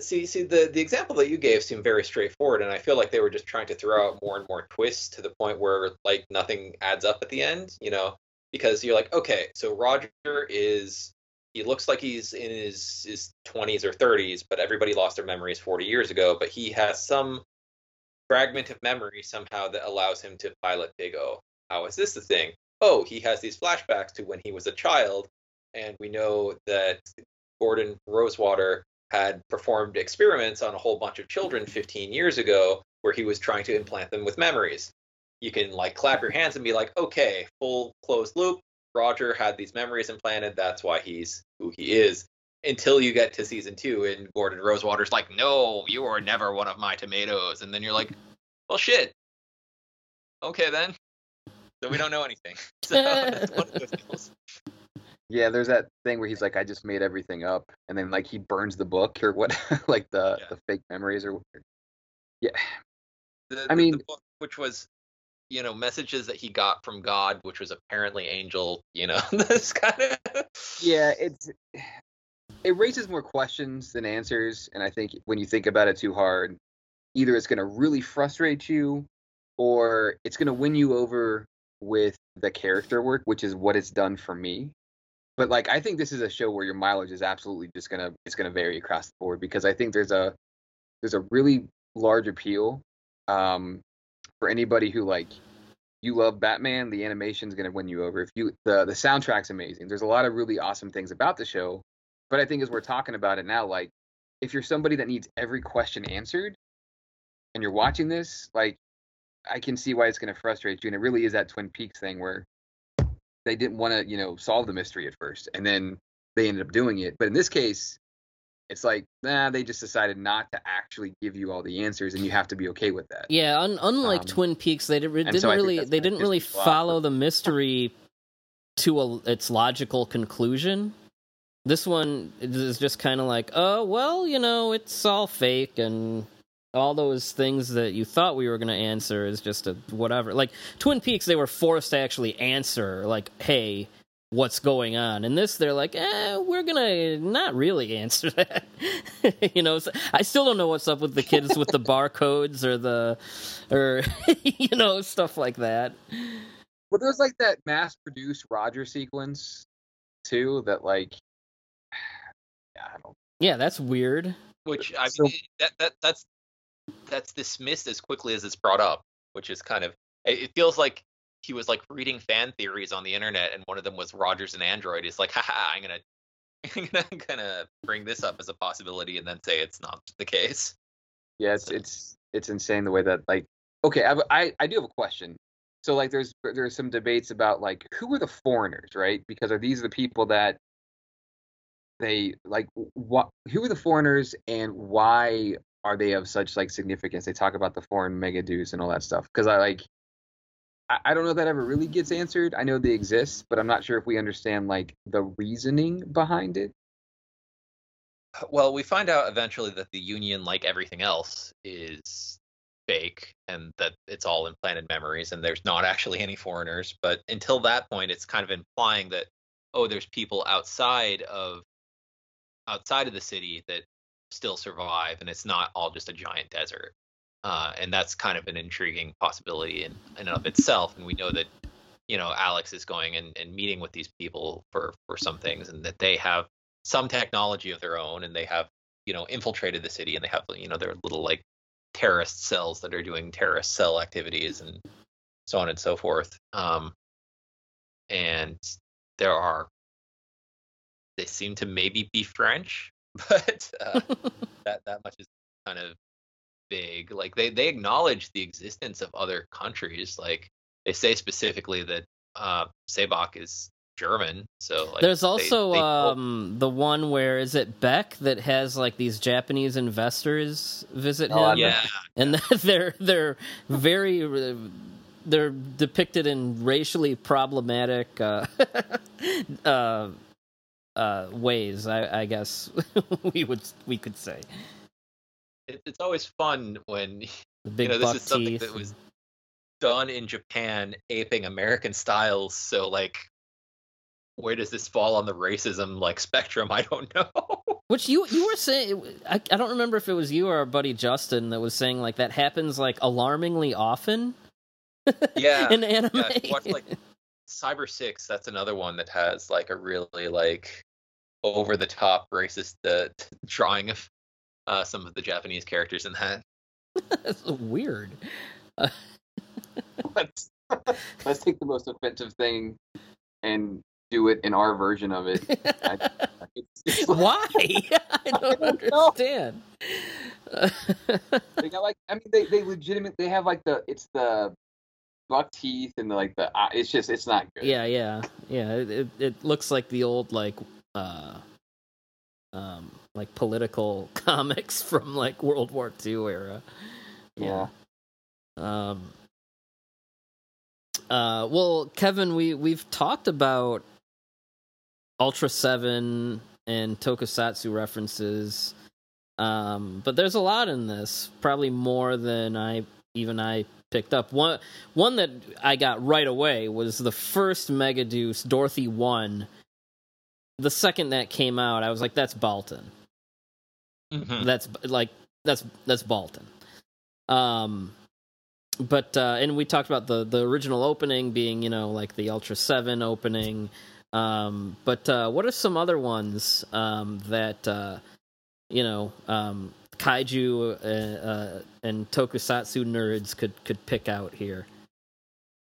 See, see, the the example that you gave seemed very straightforward, and I feel like they were just trying to throw out more and more twists to the point where like nothing adds up at the end, you know? Because you're like, okay, so Roger is he looks like he's in his his 20s or 30s, but everybody lost their memories 40 years ago, but he has some fragment of memory somehow that allows him to pilot Big O. How is this the thing? Oh, he has these flashbacks to when he was a child, and we know that Gordon Rosewater had performed experiments on a whole bunch of children 15 years ago where he was trying to implant them with memories. You can like clap your hands and be like, okay, full closed loop. Roger had these memories implanted. That's why he's who he is. Until you get to season two and Gordon Rosewater's like, no, you are never one of my tomatoes. And then you're like, well, shit. Okay, then. So we don't know anything. So it's one of those deals.
Yeah, there's that thing where he's like, I just made everything up, and then like he burns the book or what, like the
Yeah.
the fake memories or. Yeah,
the,
I
the-
mean-
the book, which was you know messages that he got from god which was apparently angel you know this kind of
yeah, it's it raises more questions than answers, and I think when you think about it too hard, either it's gonna really frustrate you, or it's gonna win you over with the character work, which is what it's done for me. But like, I think this is a show where your mileage is absolutely just gonna it's gonna vary across the board because I think there's a there's a really large appeal um, for anybody who like you love Batman. The animation's gonna win you over. If you the the soundtrack's amazing. There's a lot of really awesome things about the show, but I think as we're talking about it now, like if you're somebody that needs every question answered and you're watching this, like I can see why it's gonna frustrate you. And it really is that Twin Peaks thing where they didn't want to, you know, solve the mystery at first, and then they ended up doing it. But in this case, it's like, nah, they just decided not to actually give you all the answers, and you have to be okay with that.
Yeah, un- unlike
Um,
Twin Peaks, they did,
and
didn't
so
really they didn't really follow the mystery to a, its logical conclusion. This one is just kind of like, oh well, you know, it's all fake, and all those things that you thought we were going to answer is just a whatever. Like Twin Peaks, they were forced to actually answer, like, hey. What's going on? And this, they're like, eh, we're gonna not really answer that. you know, so I still don't know what's up with the kids with the barcodes or the, or you know, stuff like that.
Well, there's like that mass-produced Roger sequence too. That like, yeah, I don't.
Yeah, that's weird.
which i
So-
mean that, that that's that's dismissed as quickly as it's brought up which is kind of it it feels like he was like reading fan theories on the internet and one of them was rogers and android he's like haha i'm gonna i'm gonna, I'm gonna bring this up as a possibility and then say it's not the case
Yeah, it's
So-
it's it's insane the way that like. Okay, I, I I do have a question. So like, there's there's some debates about like who are the foreigners, right? Because are these the people that they like what who are the foreigners and why are they of such like significance they talk about the foreign megadeus and all that stuff because i like I, don't know if that ever really gets answered i know they exist but i'm not sure if we understand like the reasoning behind it
Well, we find out eventually that the Union, like everything else, is fake and that it's all implanted memories and there's not actually any foreigners. But until that point, it's kind of implying that, oh, there's people outside of outside of the city that still survive and it's not all just a giant desert. Uh, and that's kind of an intriguing possibility in, in and of itself. And we know that, you know, Alex is going and, and meeting with these people for, for some things and that they have some technology of their own and they have you know infiltrated the city and they have you know their little like terrorist cells that are doing terrorist cell activities and so on and so forth um and there are they seem to maybe be french but uh, that that much is kind of big like they they acknowledge the existence of other countries like they say specifically that uh Seebach is German so like
There's also
they-
um the one where is it Beck that has like these Japanese investors visit
Oh,
him,
yeah
and they're they're very uh, they're depicted in racially problematic uh, uh, uh, ways. I, I guess we would we could say.
It, it's always fun when you know this is something
teeth.
that was done in Japan, aping American styles. So like, where does this fall on the racism like spectrum? I don't know.
Which you you were saying, I, I don't remember if it was you or our buddy Justin that was saying like that happens like alarmingly often
yeah,
in anime.
yeah. watch, like Cyber Six. That's another one that has like a really like over the top racist uh, drawing of uh, some of the Japanese characters in that.
That's weird.
let's, let's take the most offensive thing and do it in our version of it. I- It's, it's like,
Why? I don't
don't know.
understand.
they got like I mean they they legitimate they have like the it's the buck teeth and the, like the eye- it's just it's not good.
yeah, yeah, yeah. It, it it looks like the old like uh um like political comics from like World War II era.
Yeah.
Um. Uh. Well, Kevin, we we've talked about Ultra Seven and Tokusatsu references, um, but there's a lot in this. Probably more than I even I picked up. One one that I got right away was the first Megadeus Dorothy One. The second that came out, I was like, "That's Baltan."
Mhm.
that's like that's that's Baltan. Um, but uh, and we talked about the the original opening being you know like the Ultra Seven opening. Um, but uh, what are some other ones um, that uh, you know um, kaiju uh, uh, and tokusatsu nerds could could pick out here?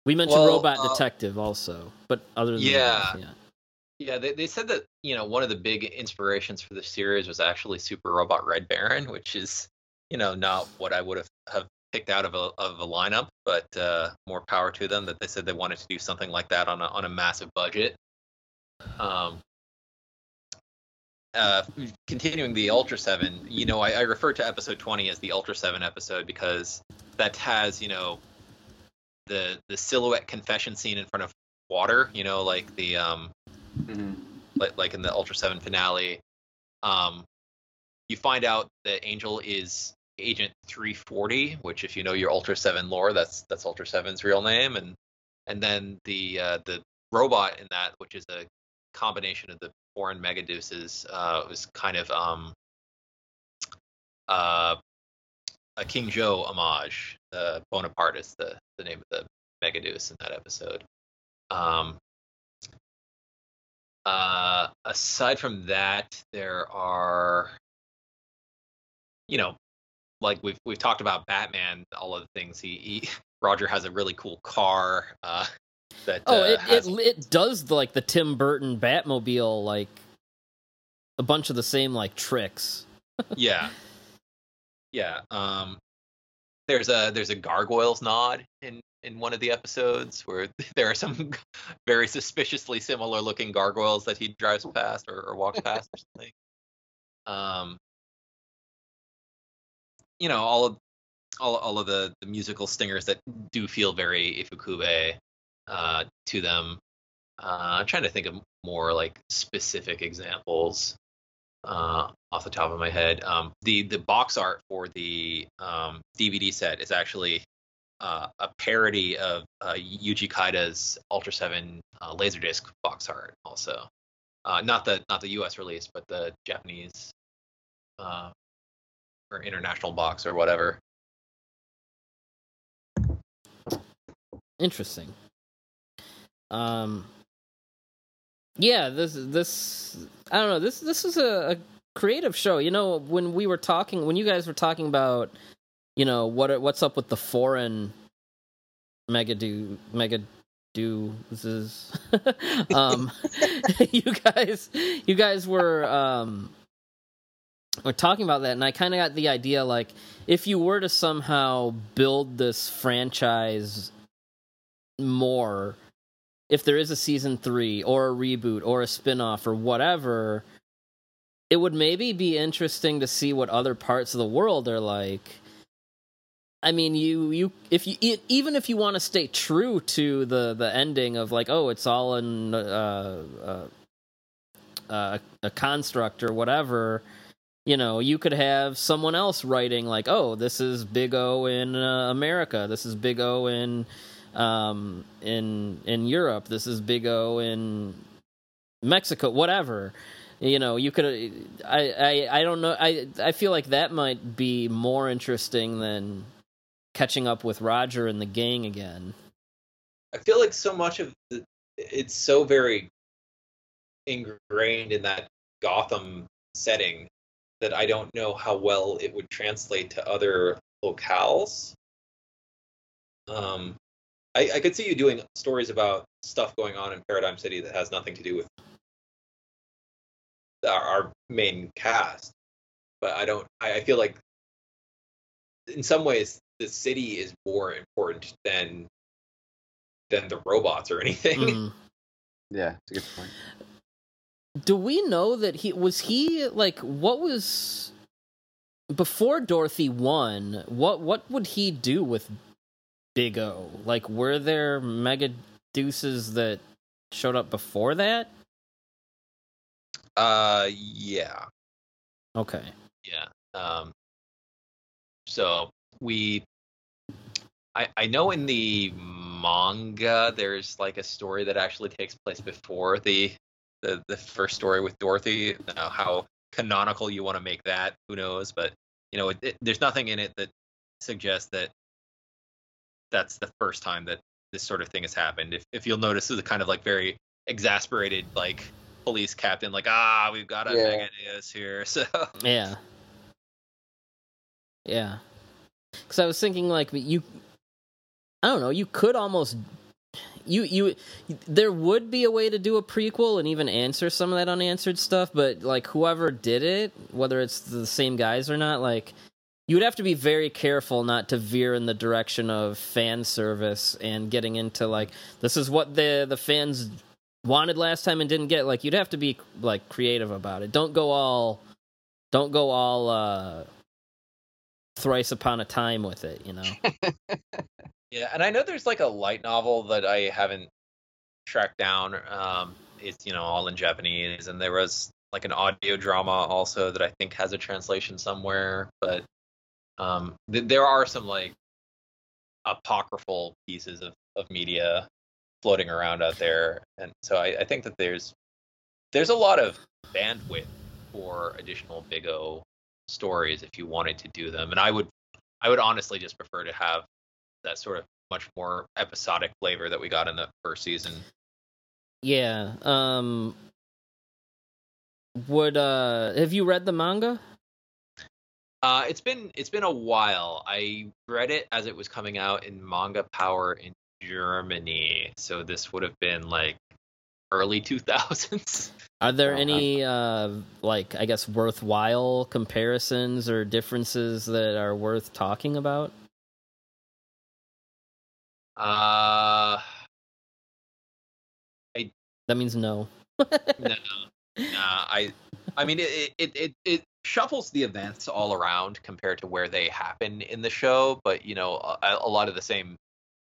We mentioned
Well,
Robot
uh,
Detective also, but other than
Yeah.
that, yeah.
Yeah, they, they said that you know one of the big inspirations for the series was actually Super Robot Red Baron, which is you know not what I would have, have picked out of a of a lineup, but uh, more power to them that they said they wanted to do something like that on a on a massive budget. Um, uh, continuing the Ultra Seven, you know, I, I refer to episode twenty as the Ultra Seven episode because that has you know the the silhouette confession scene in front of water, you know, like the um
Mhm.
like, like in the Ultra Seven finale, um, you find out that Angel is Agent 340, which, if you know your Ultra Seven lore, that's that's Ultra Seven's real name, and and then the uh, the robot in that, which is a combination of the foreign Megadeuses, uh, was kind of um uh a King Joe homage. Uh, Bonaparte is the the name of the Megadeus in that episode. Um, uh, aside from that, there are, you know, like we've we've talked about Batman, all of the things he, he Roger has a really cool car. Uh, that
Oh,
uh,
it,
has,
it it does the, like the Tim Burton Batmobile, like a bunch of the same like tricks.
yeah, yeah. Um, there's a there's a gargoyles nod in in one of the episodes where there are some very suspiciously similar looking gargoyles that he drives past or, or walks past or something. Um, you know, all of all, all of the, the musical stingers that do feel very ifukube uh, to them. Uh, I'm trying to think of more like specific examples uh, off the top of my head. Um, the the box art for the um, DVD set is actually uh, a parody of uh, Yuji Kaida's Ultra Seven uh, Laserdisc box art, also. Uh, not the not the U.S. release, but the Japanese uh, or international box or whatever.
Interesting. Um. Yeah, this this I don't know. This this is a, a creative show. You know, when we were talking, when you guys were talking about, you know, what what's up with the foreign mega do mega do um you guys you guys were um were talking about that and i kind of got the idea like if you were to somehow build this franchise more if there is a season 3 or a reboot or a spin-off or whatever it would maybe be interesting to see what other parts of the world are like I mean, you you if you even if you want to stay true to the the ending of like, oh, it's all in uh, uh, uh, a construct or whatever. you know, you could have someone else writing like, "Oh, this is Big O in uh, America. This is Big O in um, in in Europe. This is Big O in Mexico. Whatever." You know, you could. I, I I don't know. I I feel like that might be more interesting than catching up with Roger and the gang again.
I feel like so much of the, it's so very ingrained in that Gotham setting that I don't know how well it would translate to other locales. Um, I, I could see you doing stories about stuff going on in Paradigm City that has nothing to do with our, our main cast, but I don't. I, I feel like in some ways the city is more important than than the robots or anything.
Mm.
Yeah, it's a good point.
Do we know that he was he like what was before Dorothy One? What what would he do with Big O? Like, were there mega deuces that showed up before that?
Uh, yeah,
Okay.
yeah. Um, so we, I I know in the manga there's like a story that actually takes place before the the the first story with Dorothy. Now, how canonical you want to make that, who knows? But you know, it, it, there's nothing in it that suggests that that's the first time that this sort of thing has happened. If if you'll notice, it's a kind of like very exasperated like police captain, like ah, we've got a
Yeah.
mega Deus here. So
Yeah. Yeah. Cuz I was thinking like you I don't know, you could almost you you there would be a way to do a prequel and even answer some of that unanswered stuff, but like whoever did it, whether it's the same guys or not, like you would have to be very careful not to veer in the direction of fan service and getting into like this is what the the fans wanted last time and didn't get. Like you'd have to be like creative about it. Don't go all don't go all uh thrice upon a time with it you know
Yeah, and I know there's like a light novel that I haven't tracked down. Um, it's you know all in Japanese, and there was like an audio drama also that I think has a translation somewhere. But um, th- there are some like apocryphal pieces of, of media floating around out there, and so I, I think that there's there's a lot of bandwidth for additional Big O stories if you wanted to do them, and I would I would honestly just prefer to have that sort of much more episodic flavor that we got in the first season.
yeah um would uh have you read the manga
Uh, it's been it's been a while. I read it as it was coming out in Manga Power in Germany, so this would have been like early 2000s.
are there
Uh-huh.
any uh like i guess worthwhile comparisons or differences that are worth talking about
Uh,
that means no
no, nah, I I mean it, it it it shuffles the events all around compared to where they happen in the show, but you know a, a lot of the same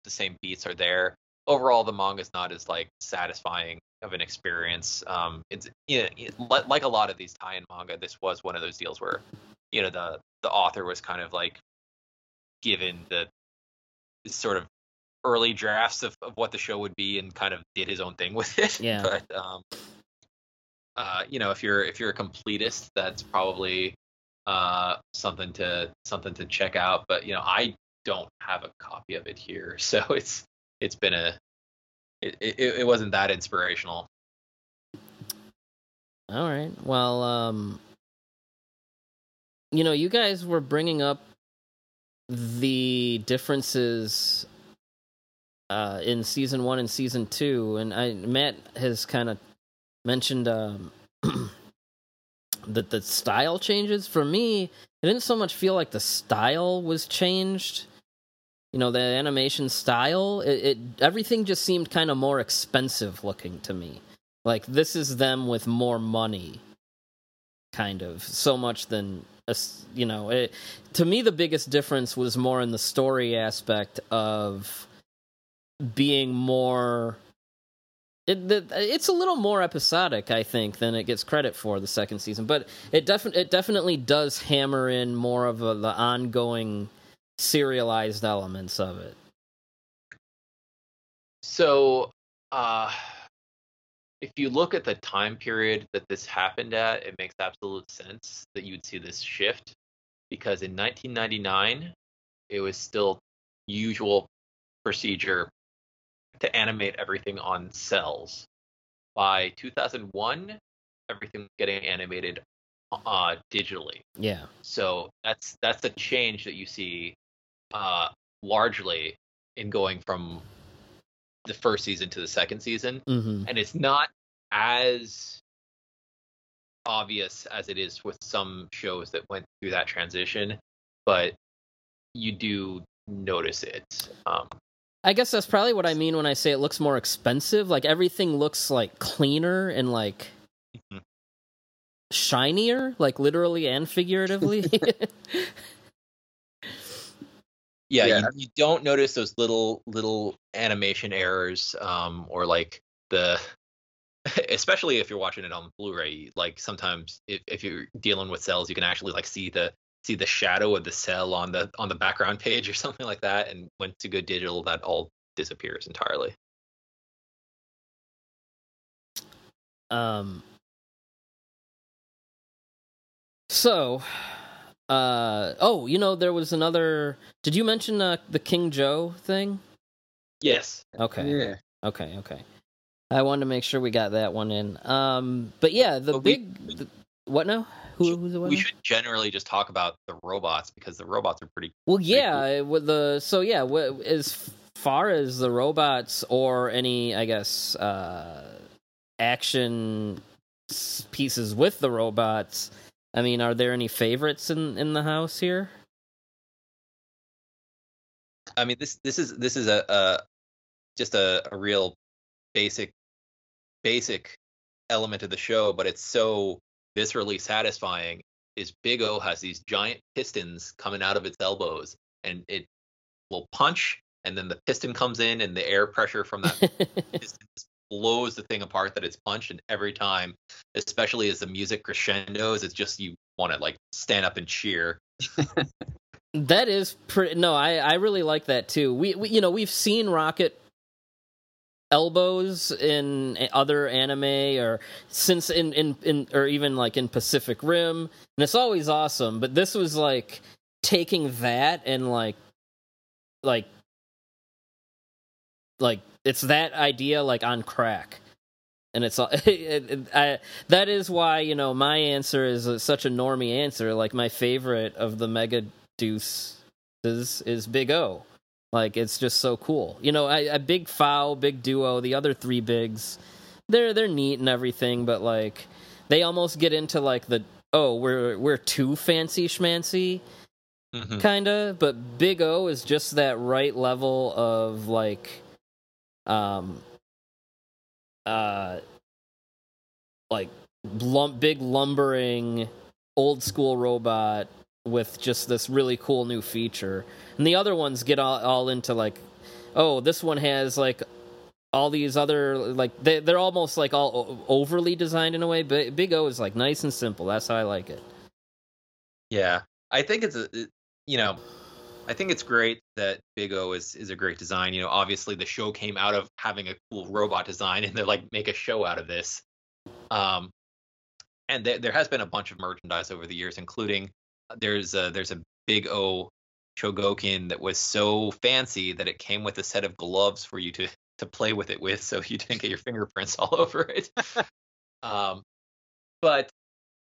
the same beats are there. Overall, the manga is not as like satisfying of an experience. Um, it's you know, it, like a lot of these tie-in manga. This was one of those deals where you know the the author was kind of like given the sort of early drafts of, of what the show would be and kind of did his own thing with it.
Yeah.
But um, uh, you know, if you're if you're a completist, that's probably uh, something to something to check out. But you know, I don't have a copy of it here, so it's it's been a it, it, wasn't that inspirational.
All right. Well, um, you know, you guys were bringing up the differences uh, in season one and season two, and I Matt has kind of mentioned um, that the style changes. For me, it didn't so much feel like the style was changed. You know, the animation style. It, it everything just seemed kind of more expensive looking to me. Like this is them with more money, kind of so much than you know. It, to me, the biggest difference was more in the story aspect of being more It, the, it's a little more episodic, I think, than it gets credit for the second season, but it defi- it definitely does hammer in more of a, the ongoing serialized elements of it.
So, uh, if you look at the time period that this happened at, it makes absolute sense that you'd see this shift because in 1999, it was still usual procedure to animate everything on cells. By 2001, everything was getting animated uh, digitally.
Yeah.
So that's that's a change that you see uh, largely in going from the first season to the second season,
hmm
and it's not as obvious as it is with some shows that went through that transition, but you do notice it. Um,
I guess that's probably what I mean when I say it looks more expensive. Like everything looks like cleaner and like
Mhm.
shinier, like literally and figuratively.
yeah,
Yeah.
You, you don't notice those little little animation errors um or like the especially if you're watching it on blu-ray like sometimes if, if you're dealing with cells you can actually like see the see the shadow of the cell on the on the background page or something like that and when to go digital that all disappears entirely
um. So, uh oh, you know there was another. Did you mention uh, the King Joe thing?
yes
Okay.
Yeah.
Okay, okay. I wanted to make sure we got that one in. Um, but yeah, the
But we-
big the, what now? Who, who's the one?
we
now?
should generally just talk about the robots because the robots are pretty
Well,
pretty
yeah, it- with the so yeah, wh- as far as the robots or any, I guess, uh, action pieces with the robots. I mean, are there any favorites in in the house here?
I mean, this this is this is a, a just a, a real basic basic element of the show, but it's so viscerally satisfying. Is Big O has these giant pistons coming out of its elbows, and it will punch, and then the piston comes in, and the air pressure from that piston blows the thing apart that it's punched, and every time, especially as the music crescendos, it's just you want to like stand up and cheer.
That is pretty. No, I I really like that too. We, we you know we've seen Rocket elbows in eh, other anime or since in in in or even like in Pacific Rim, and it's always awesome. But this was like taking that and like like like it's that idea like on crack. And it's all- I, that is why you know my answer is a, such a normie answer. Like my favorite of the Mega Deuce is is Big O. Like it's just so cool. You know, A big Fau, big duo. The other three bigs, they're they're neat and everything, but like they almost get into like the oh we're we're too fancy schmancy
Mhm.
kinda. But Big O is just that right level of like um uh like lump big lumbering old school robot with just this really cool new feature. And the other ones get all, all into like, oh, this one has like all these other like they they're almost like all overly designed in a way. But Big O is like nice and simple. That's how I like it.
Yeah, I think it's a, you know, I think it's great that Big O is is a great design. You know, obviously the show came out of having a cool robot design, and they're like make a show out of this. Um, and there there has been a bunch of merchandise over the years, including uh, there's a, there's a Big O Chogokin that was so fancy that it came with a set of gloves for you to to play with it with, so you didn't get your fingerprints all over it. um, but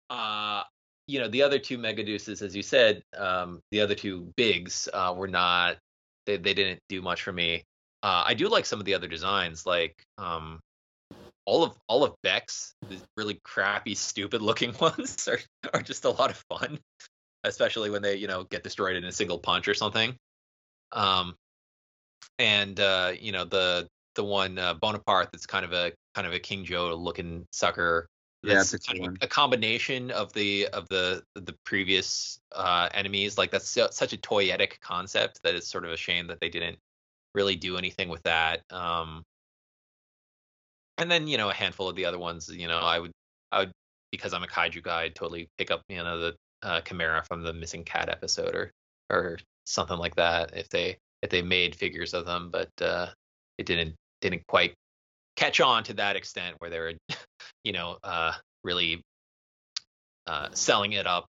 uh, you know, the other two Megadeuses, as you said, um, the other two bigs uh, were not. They they didn't do much for me. Uh, I do like some of the other designs, like um, all of all of Beck's really crappy, stupid looking ones are are just a lot of fun, especially when they you know get destroyed in a single punch or something. Um, and uh, you know the the one uh, Bonaparte that's kind of a kind of a King Joe looking sucker.
Yeah, it's a
of a combination of the of the the previous uh, enemies. Like that's su- such a toyetic concept that it's sort of a shame that they didn't really do anything with that. Um, and then you know a handful of the other ones. You know, I would I would because I'm a kaiju guy, I'd totally pick up you know the uh, Chimera from the Missing Cat episode or or something like that if they if they made figures of them, but uh, it didn't didn't quite catch on to that extent where they were you know uh, really uh, selling it up.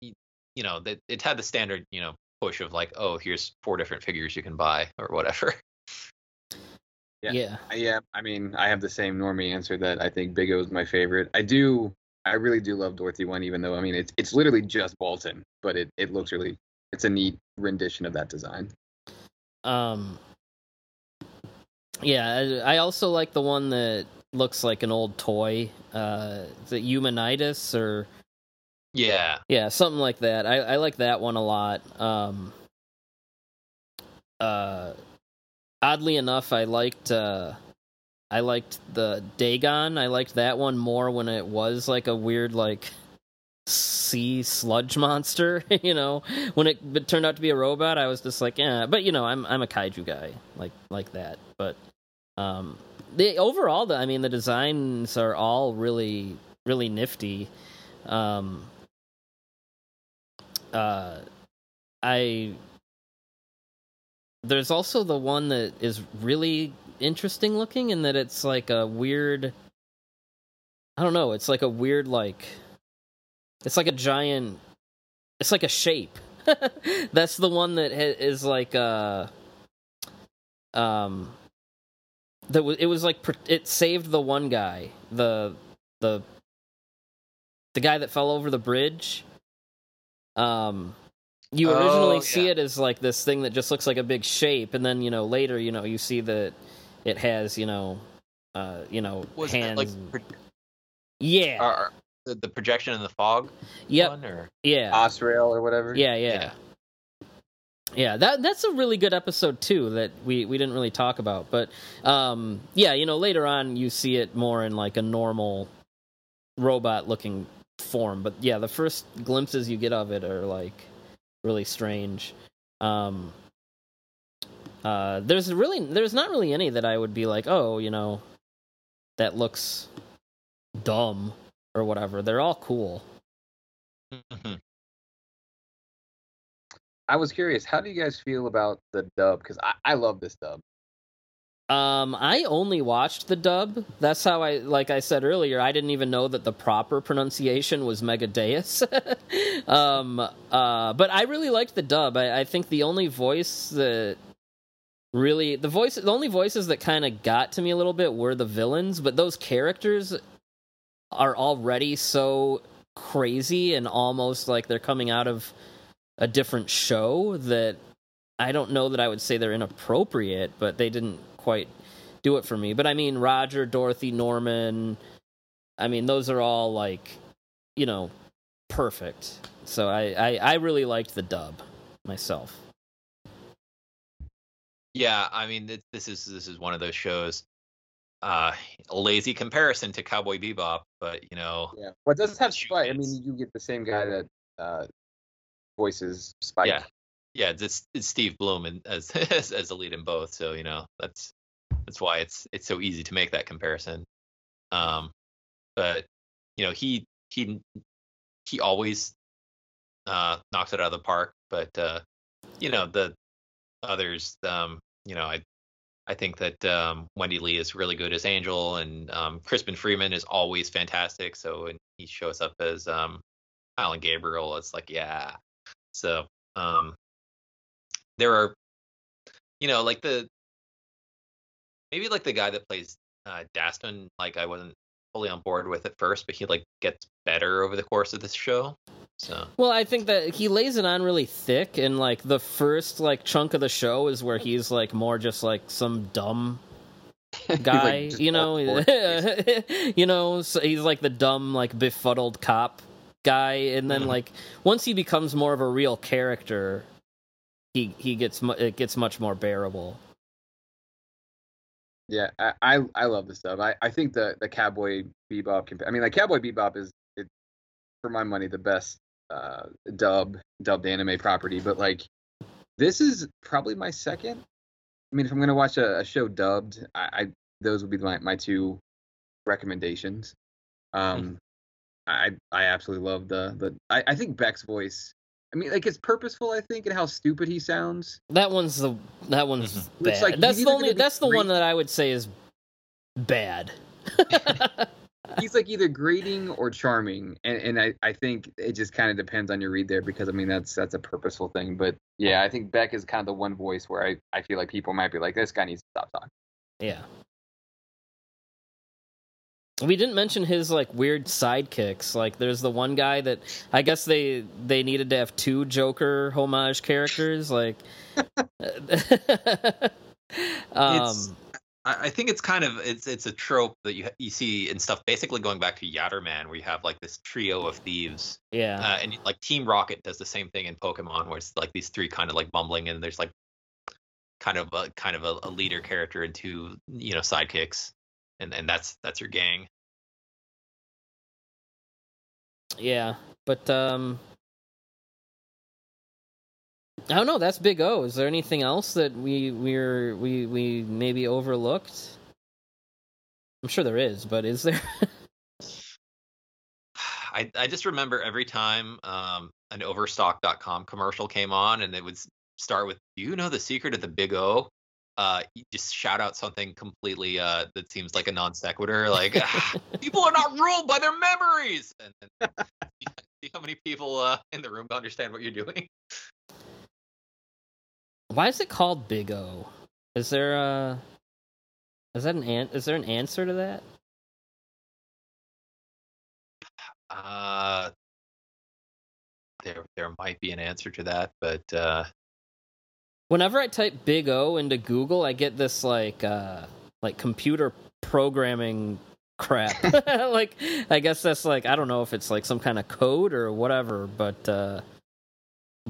You, you know, that it had the standard you know push of like, oh, here's four different figures you can buy or whatever.
Yeah.
yeah.
Yeah, I mean, I have the same normie answer that I think Big O is my favorite. I do, I really do love Dorothy one, even though I mean it's it's literally just Baltan, but it it looks really, it's a neat rendition of that design.
Um. Yeah, I, I also like the one that looks like an old toy. Uh, is it Humanitis or
Yeah,
yeah, something like that. I I like that one a lot. Um. Uh, oddly enough, I liked uh, I liked the Dagon. I liked that one more when it was like a weird like sea sludge monster. you know, when it, it turned out to be a robot, I was just like, yeah. But you know, I'm I'm a kaiju guy, like like that. But um, the overall, the I mean, the designs are all really really nifty. Um, uh, I there's also the one that is really interesting looking in that it's like a weird I don't know, it's like a weird like it's like a giant it's like a shape. That's the one that is like uh um that was it was like it saved the one guy, the the the guy that fell over the bridge. Um you originally
Oh,
see
yeah.
it as like this thing that just looks like a big shape and then you know later you know you see that it has you know uh you know
was
hands
like pro-
yeah
the, the projection in the fog
yep
one or
yeah
Osrail or whatever.
yeah yeah yeah that that's a really good episode too that we we didn't really talk about but um yeah you know later on you see it more in like a normal robot looking form but yeah the first glimpses you get of it are like really strange. Um uh there's really there's not really any that i would be like oh you know that looks dumb or whatever. They're all cool.
Mhm.
I was curious, how do you guys feel about the dub? Because I, I love this dub.
Um, I only watched the dub. That's how I, like I said earlier, I didn't even know that the proper pronunciation was Megadeus. um, uh, but I really liked the dub. I, I think the only voice that really, the voice, the only voices that kind of got to me a little bit were the villains. But those characters are already so crazy and almost like they're coming out of a different show that I don't know that I would say they're inappropriate, but they didn't quite do it for me. But I mean, Roger, Dorothy, Norman, I mean, those are all like, you know, perfect. So I, I, I really liked the dub myself.
yeah i mean th- this is this is one of those shows uh a lazy comparison to cowboy bebop but you know
Yeah, but it does have
Shoot,
Spike. I mean, you get the same guy that uh, voices Spike.
Yeah. yeah it's it's steve blum and as, as as the lead in both so you know that's that's why it's it's so easy to make that comparison um but you know he he he always uh knocks it out of the park but uh you know the others um you know i i think that um wendee lee is really good as angel and um crispin freeman is always fantastic so when he shows up as um alan gabriel it's like yeah so um there are you know like the maybe like the guy that plays uh dastun like i wasn't fully on board with at first but he like gets better over the course of this show so.
Well, I think that he lays it on really thick, and like the first like chunk of the show is where he's like more just like some dumb guy,
like,
you know, you know, so he's like the dumb, like befuddled cop guy, and then
Mhm.
like once he becomes more of a real character, he he gets mu- it gets much more bearable.
Yeah, I, I I love this stuff. I, I think the the Cowboy Bebop. Compa- I mean, like Cowboy Bebop is it, for my money the best uh, dub dubbed anime property. But like, this is probably my second. I mean, if I'm gonna watch a, a show dubbed, I, I those would be my my two recommendations. Um, I I absolutely love the the. I, I think Beck's voice. I mean, like it's purposeful. I think, and how stupid he sounds.
That one's the that one's
Mhm.
bad.
Like,
that's the only
gonna
that's the one that I would say is bad.
He's like either grating or charming, and and I I think it just kind of depends on your read there because I mean that's that's a purposeful thing. But yeah, I think Beck is kind of the one voice where I I feel like people might be like this guy needs to stop talking.
yeah. We didn't mention his like weird sidekicks. Like there's the one guy that I guess they they needed to have two Joker homage characters. Like, um,
I think it's kind of it's it's a trope that you you see in stuff. Basically, going back to Yatterman, where you have like this trio of thieves,
yeah,
uh, and like Team Rocket does the same thing in Pokemon, where it's like these three kind of like bumbling, and there's like kind of a kind of a, a leader character and two you know sidekicks, and and that's that's your gang.
yeah. But um, I don't know. That's Big O. Is there anything else that we we're we we maybe overlooked? I'm sure there is, but is there?
I I just remember every time um, an Overstock.com commercial came on, and it would start with, "Do you know the secret of the Big O?" Uh, just shout out something completely uh, that seems like a non sequitur, like "Ah, "People are not ruled by their memories." And, and see how many people uh, in the room understand what you're doing.
Why is it called Big O? Is there a is that an, an is there an answer to that?
Uh, there there might be an answer to that, but uh,
Whenever I type Big O into Google, I get this like uh like computer programming crap. like I guess that's like I don't know if it's like some kind of code or whatever, but uh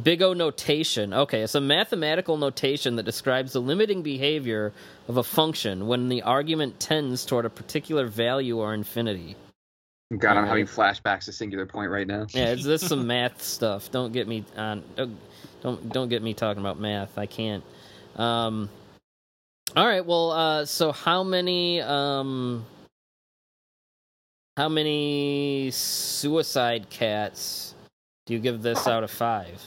Big O notation. Okay, it's a mathematical notation that describes the limiting behavior of a function when the argument tends toward a particular value or infinity.
God, I'm having flashbacks to Singular Point right now.
Yeah, it's this some math stuff. Don't get me on. Don't don't, don't get me talking about math. I can't. Um. All right. Well. Uh. So how many um. How many suicide cats do you give this out of five?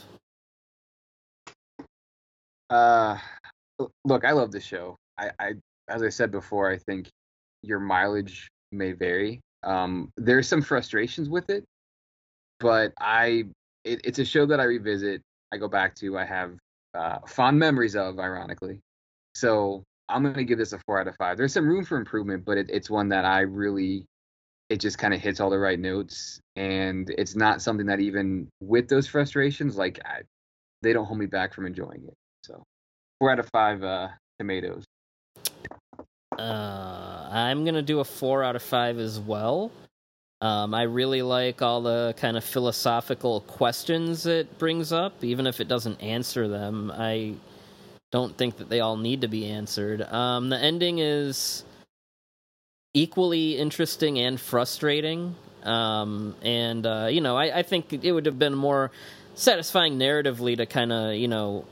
Uh, look, I love the show. I, I, as I said before, I think your mileage may vary. Um, there's some frustrations with it, but I, it, it's a show that I revisit. I go back to. I have uh, fond memories of, ironically. So I'm gonna give this a four out of five. There's some room for improvement, but it, it's one that I really, it just kind of hits all the right notes, and it's not something that even with those frustrations, like I, they don't hold me back from enjoying it. So four out of five uh, tomatoes.
Uh, I'm gonna do a four out of five as well. Um, I really like all the kind of philosophical questions it brings up, even if it doesn't answer them. I don't think that they all need to be answered. Um, the ending is equally interesting and frustrating. Um, and uh, you know, I, I think it would have been more satisfying narratively to kind of you know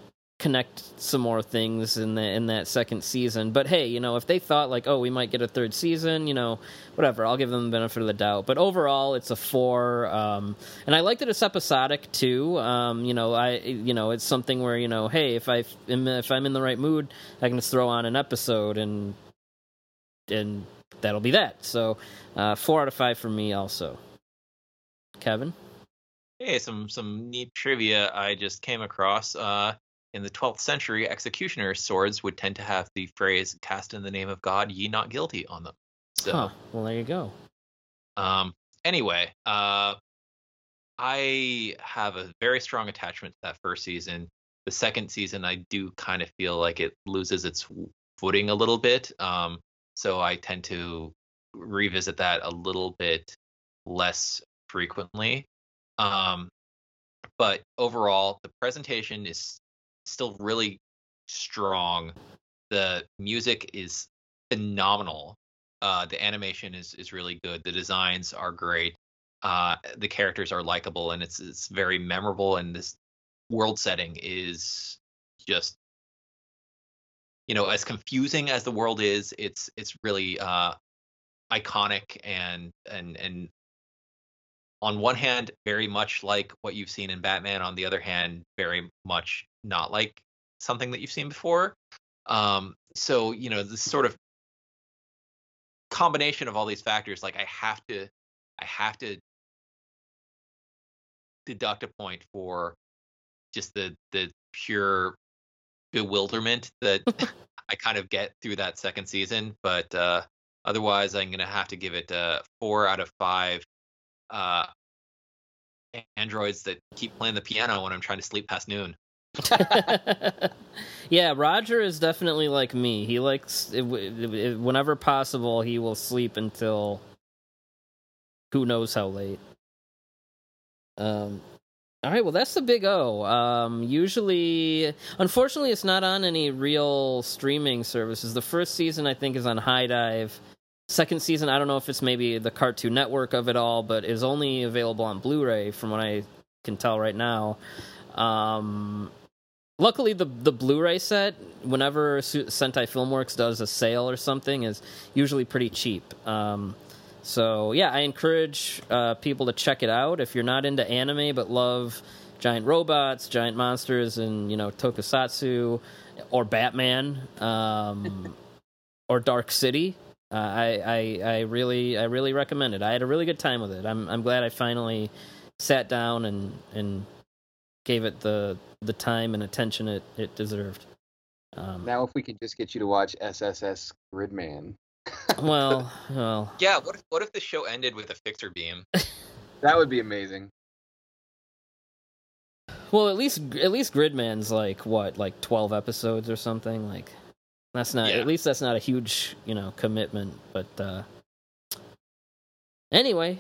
connect some more things in the in that second season. But hey, you know, if they thought like, oh, we might get a third season, you know, whatever, I'll give them the benefit of the doubt. But overall, it's a four, um, and I like that it's episodic too. Um, you know, I you know, it's something where you know, hey, if I if I'm in the right mood, I can just throw on an episode and and that'll be that. So uh, four out of five for me, also. Kevin.
Hey, some some neat trivia I just came across. Uh, in the 12th century, executioners' swords would tend to have the phrase "cast in the name of God, ye not guilty" on them. So,
Huh. Well, there you go.
um, anyway, uh, I have a very strong attachment to that first season. The second season, I do kind of feel like it loses its footing a little bit. Um, so I tend to revisit that a little bit less frequently. Um, but overall, the presentation is still really strong. The music is phenomenal. Uh, the animation is is really good. The designs are great. Uh, the characters are likable, and it's it's very memorable. And this world setting is just you know as confusing as the world is. It's it's really uh, iconic and and and on one hand very much like what you've seen in Batman on the other hand very much not like something that you've seen before um so you know this sort of combination of all these factors like I have to I have to deduct a point for just the the pure bewilderment that I kind of get through that second season. But uh, otherwise, I'm gonna have to give it a four out of five uh, androids that keep playing the piano when I'm trying to sleep past noon.
yeah, Roger is definitely like me. He likes it, it, it, whenever possible he will sleep until who knows how late. Um all right, well that's the big O. Um usually unfortunately it's not on any real streaming services. The first season I think is on HIDIVE. Second season I don't know if it's maybe the Cartoon Network of it all, but is only available on Blu-ray from what I can tell right now. Um luckily the the Blu-ray set, whenever Sentai Filmworks does a sale or something, is usually pretty cheap. Um, so yeah, I encourage uh, people to check it out if you're not into anime but love giant robots, giant monsters, and you know Tokusatsu or Batman um, or Dark City. Uh, I, I I really I really recommend it. I had a really good time with it. I'm I'm glad I finally sat down and and gave it the the time and attention it, it deserved.
Um, now, if we could just get you to watch SSS Gridman.
well, well.
Yeah. What if what if the show ended with a fixer beam?
that would be amazing.
Well, at least at least Gridman's like what, like twelve episodes or something. Like that's not. Yeah. At least that's not a huge, you know, commitment. But uh anyway,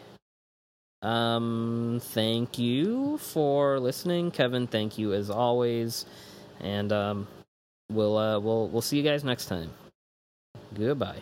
um, thank you for listening, Kevin. Thank you as always, and um, we'll uh, we'll we'll see you guys next time. Goodbye.